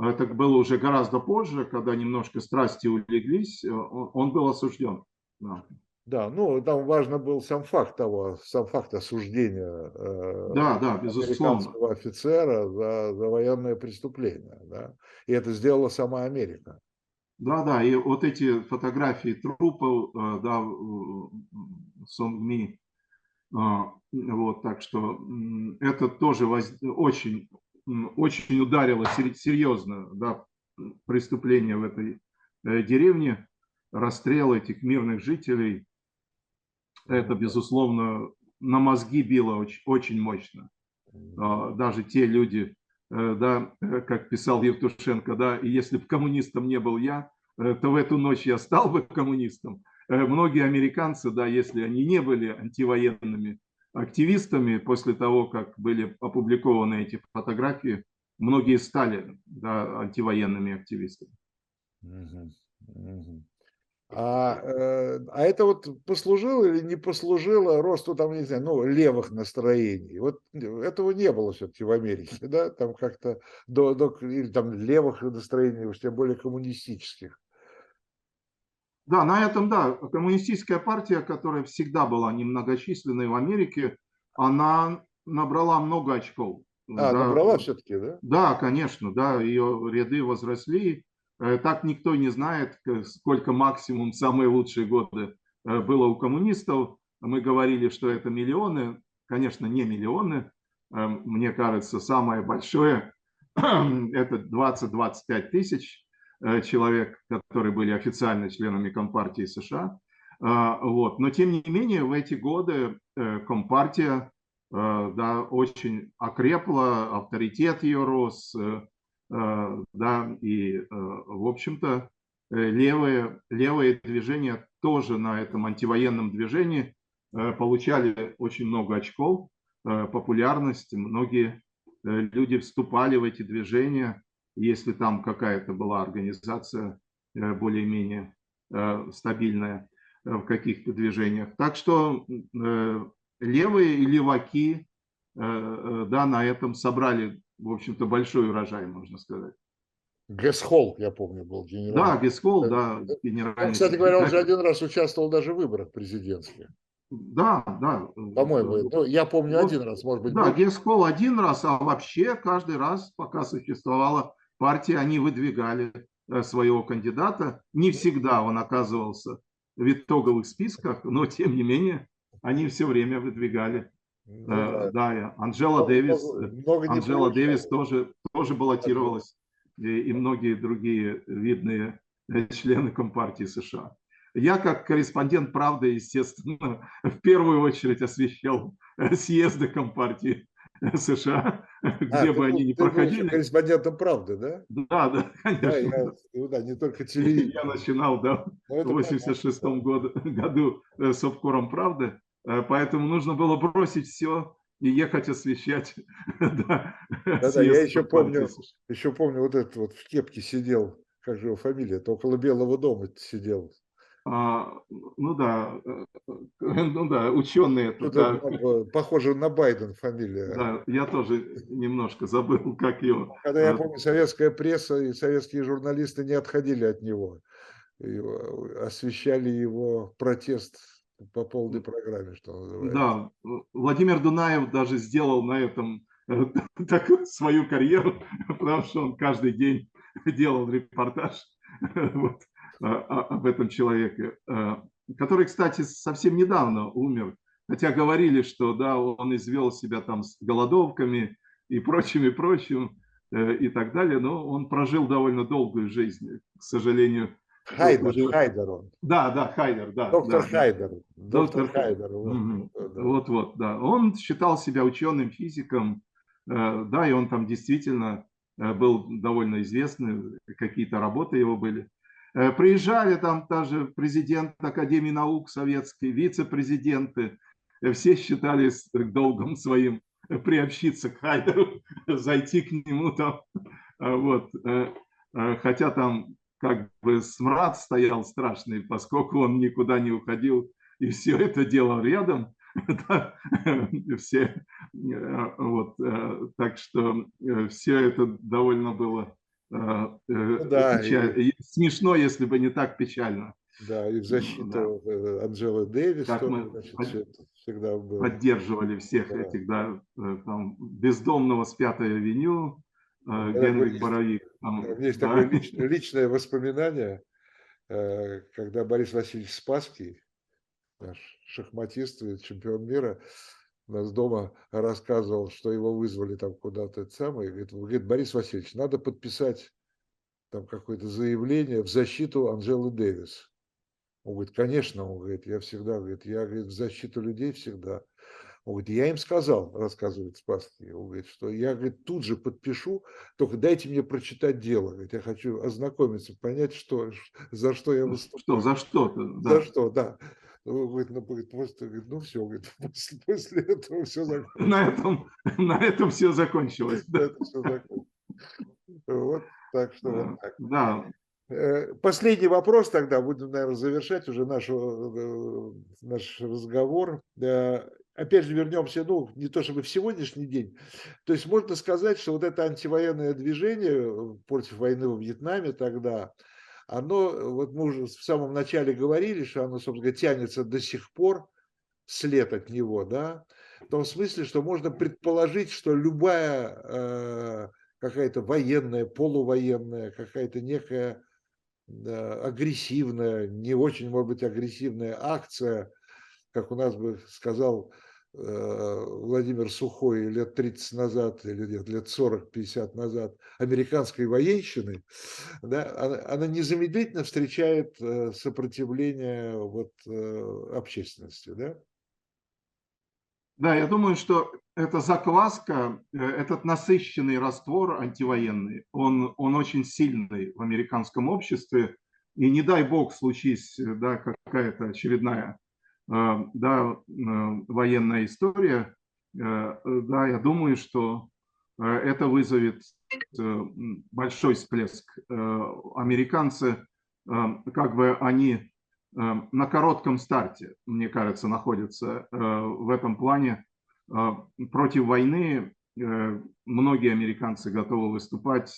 Speaker 2: Это было уже гораздо позже, когда немножко страсти улеглись, э, он был осужден.
Speaker 1: Да. Да, ну там важно был сам факт того, сам факт осуждения
Speaker 2: э, да, да, безусловно.
Speaker 1: офицера за, за военное преступление. Да? И это сделала сама Америка.
Speaker 2: Да, да, и вот эти фотографии трупов, э, да, Сонгми, вот, так что это тоже воз... очень очень ударило серьезно да, преступление в этой э, деревне, расстрел этих мирных жителей. Это, безусловно, на мозги било очень, очень мощно. А, даже те люди, э, да, э, как писал Евтушенко, да, и если бы коммунистом не был я, то в эту ночь я стал бы коммунистом. Многие американцы, да, если они не были антивоенными, активистами после того, как были опубликованы эти фотографии, многие стали да, антивоенными активистами.
Speaker 1: А, э, а это вот послужило или не послужило росту там, не знаю, ну, левых настроений? Вот этого не было все-таки в Америке, да, там как-то до, до, или там левых настроений, уж тем более коммунистических.
Speaker 2: Да, на этом, да, коммунистическая партия, которая всегда была немногочисленной в Америке, она набрала много очков.
Speaker 1: А, да. набрала все-таки, да?
Speaker 2: Да, конечно, да, ее ряды возросли. Э, так никто не знает, сколько максимум самые лучшие годы э, было у коммунистов. Мы говорили, что это миллионы, конечно, не миллионы. Э, мне кажется, самое большое – это 20-25 тысяч человек, которые были официально членами Компартии США. А, вот. Но тем не менее в эти годы э, Компартия э, да, очень окрепла, авторитет ее рос, да, и, в общем-то, левые, левые движения тоже на этом антивоенном движении получали очень много очков, популярность, многие люди вступали в эти движения, если там какая-то была организация э, более-менее э, стабильная э, в каких-то движениях. Так что левые и леваки да, на этом собрали, в общем-то, большой урожай, можно сказать.
Speaker 1: Гесхол, я помню, был генерал.
Speaker 2: Да, Гесхол, да,
Speaker 1: генеральный. Он, кстати говоря, он же один раз участвовал даже в выборах президентских.
Speaker 2: Да, да.
Speaker 1: По-моему, ну, я помню вот, один раз, может быть.
Speaker 2: Да, Гесхол один раз, а вообще каждый раз, пока существовала партии, они выдвигали э, своего кандидата. Не всегда он оказывался в итоговых списках, но тем не менее они все время выдвигали. Ну, да, да, Анжела Дэвис, много Анжела Дэвис тоже, тоже баллотировалась, и, и многие другие видные э, члены Компартии США. Я как корреспондент «Правды», естественно, в первую очередь освещал э, съезды Компартии США, где а, бы они ни проходили.
Speaker 1: корреспондентом правды, да?
Speaker 2: Да, да, конечно. Да,
Speaker 1: я, ну, да не только телевидение.
Speaker 2: Я начинал, да, ну, в 86 году, году э, с обкором правды, э, поэтому нужно было бросить все и ехать освещать.
Speaker 1: да, да, да я еще помню, еще помню вот этот вот в кепке сидел, как же его фамилия, это около Белого дома сидел,
Speaker 2: а, ну да, э, ну да, ученые. Это,
Speaker 1: да. Похоже на Байден фамилия.
Speaker 2: Да, я тоже немножко забыл, как его.
Speaker 1: Когда я а, помню, советская пресса и советские журналисты не отходили от него, и освещали его протест по полной программе, что
Speaker 2: называется. Да, Владимир Дунаев даже сделал на этом э, так, свою карьеру, потому что он каждый день делал репортаж. Вот об этом человеке, э, который, кстати, совсем недавно умер, хотя говорили, что да, он извел себя там с голодовками и прочим, и прочим, э, и так далее, но он прожил довольно долгую жизнь, к сожалению.
Speaker 1: Хайдер, уже... Хайдер он.
Speaker 2: Да, да, Хайдер, да.
Speaker 1: Доктор
Speaker 2: да,
Speaker 1: Хайдер.
Speaker 2: Доктор, Доктор Хайдер. Вот, вот, да. Он считал себя ученым, физиком, э, да, и он там действительно был довольно известный, какие-то работы его были. Приезжали там даже президент Академии наук советской, вице-президенты, все считали долгом своим приобщиться к Хайдеру, зайти к нему там. Вот. Хотя там как бы смрад стоял страшный, поскольку он никуда не уходил и все это делал рядом. все, вот, так что все это довольно было ну да, и... смешно, если бы не так печально.
Speaker 1: Да, и в защиту да. Э, Анджелы Дэвис как мы значит, под...
Speaker 2: всегда было. поддерживали всех да. этих, да, э, там, бездомного с Пятой авеню, да, Генрих Боровик.
Speaker 1: Там, есть да. такое личное, личное воспоминание, э, когда Борис Васильевич Спасский, наш шахматист и чемпион мира, нас дома рассказывал, что его вызвали там куда-то это самое, говорит, говорит, Борис Васильевич, надо подписать там какое-то заявление в защиту Анжелы Дэвис. Он говорит, конечно, он говорит, я всегда, говорит, я говорит, в защиту людей всегда. Он говорит, я им сказал, рассказывает Спасский, он говорит, что я говорит, тут же подпишу, только дайте мне прочитать дело. Говорит, я хочу ознакомиться, понять, что, за что я
Speaker 2: выступаю. Что, за что-то.
Speaker 1: Да. За что, да. Говорит, ну, говорит, просто, говорит, ну все, говорит, после, после этого все закончилось.
Speaker 2: На этом, на этом все закончилось. Да. Это все закончилось.
Speaker 1: Вот так что вот так.
Speaker 2: Да.
Speaker 1: Э, последний вопрос тогда, будем, наверное, завершать уже наш, э, наш разговор. Опять же вернемся, ну, не то чтобы в сегодняшний день. То есть можно сказать, что вот это антивоенное движение против войны во Вьетнаме тогда, оно, вот мы уже в самом начале говорили, что оно, собственно тянется до сих пор, след от него, да, в том смысле, что можно предположить, что любая э, какая-то военная, полувоенная, какая-то некая агрессивная, не очень, может быть, агрессивная акция, как у нас бы сказал э, Владимир Сухой лет 30 назад или нет, лет 40-50 назад американской военщины, да, она, она незамедлительно встречает э, сопротивление вот, э, общественности. Да?
Speaker 2: Да, я думаю, что эта закваска, э, этот насыщенный раствор антивоенный, он, он очень сильный в американском обществе. И не дай бог случись э, да, какая-то очередная э, да, военная история, да, я думаю, что это вызовет большой всплеск. Американцы, как бы они на коротком старте, мне кажется, находится э, в этом плане. Э, против войны э, многие американцы готовы выступать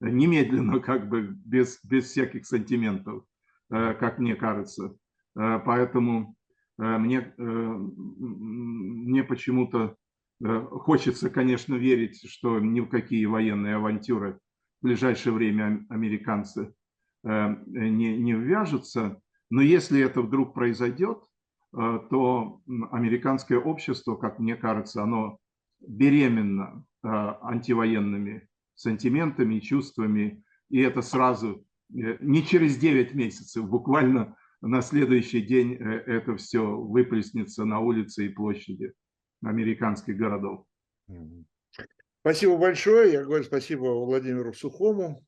Speaker 2: немедленно, как бы без, без всяких сантиментов, как мне кажется. Поэтому мне, мне почему-то хочется, конечно, верить, что ни в какие военные авантюры в ближайшее время американцы не, не ввяжутся. Но если это вдруг произойдет, э, то американское общество, как мне кажется, оно беременно э, антивоенными сантиментами и чувствами, и это сразу э, не через 9 месяцев, буквально на следующий день это все выплеснется на улицы и площади американских городов.
Speaker 1: Спасибо большое. Я говорю спасибо Владимиру Сухому.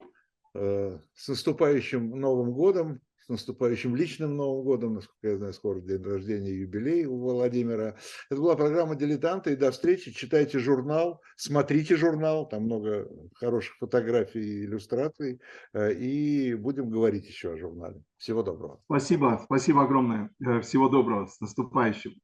Speaker 1: С наступающим Новым годом с наступающим личным Новым годом, насколько я знаю, скоро день рождения, юбилей у Владимира. Это была программа «Дилетанты», и до встречи. Читайте журнал, смотрите журнал, там много хороших фотографий и иллюстраций, э, и будем говорить еще о журнале. Всего доброго.
Speaker 2: Спасибо, спасибо огромное. Э, всего доброго, с наступающим.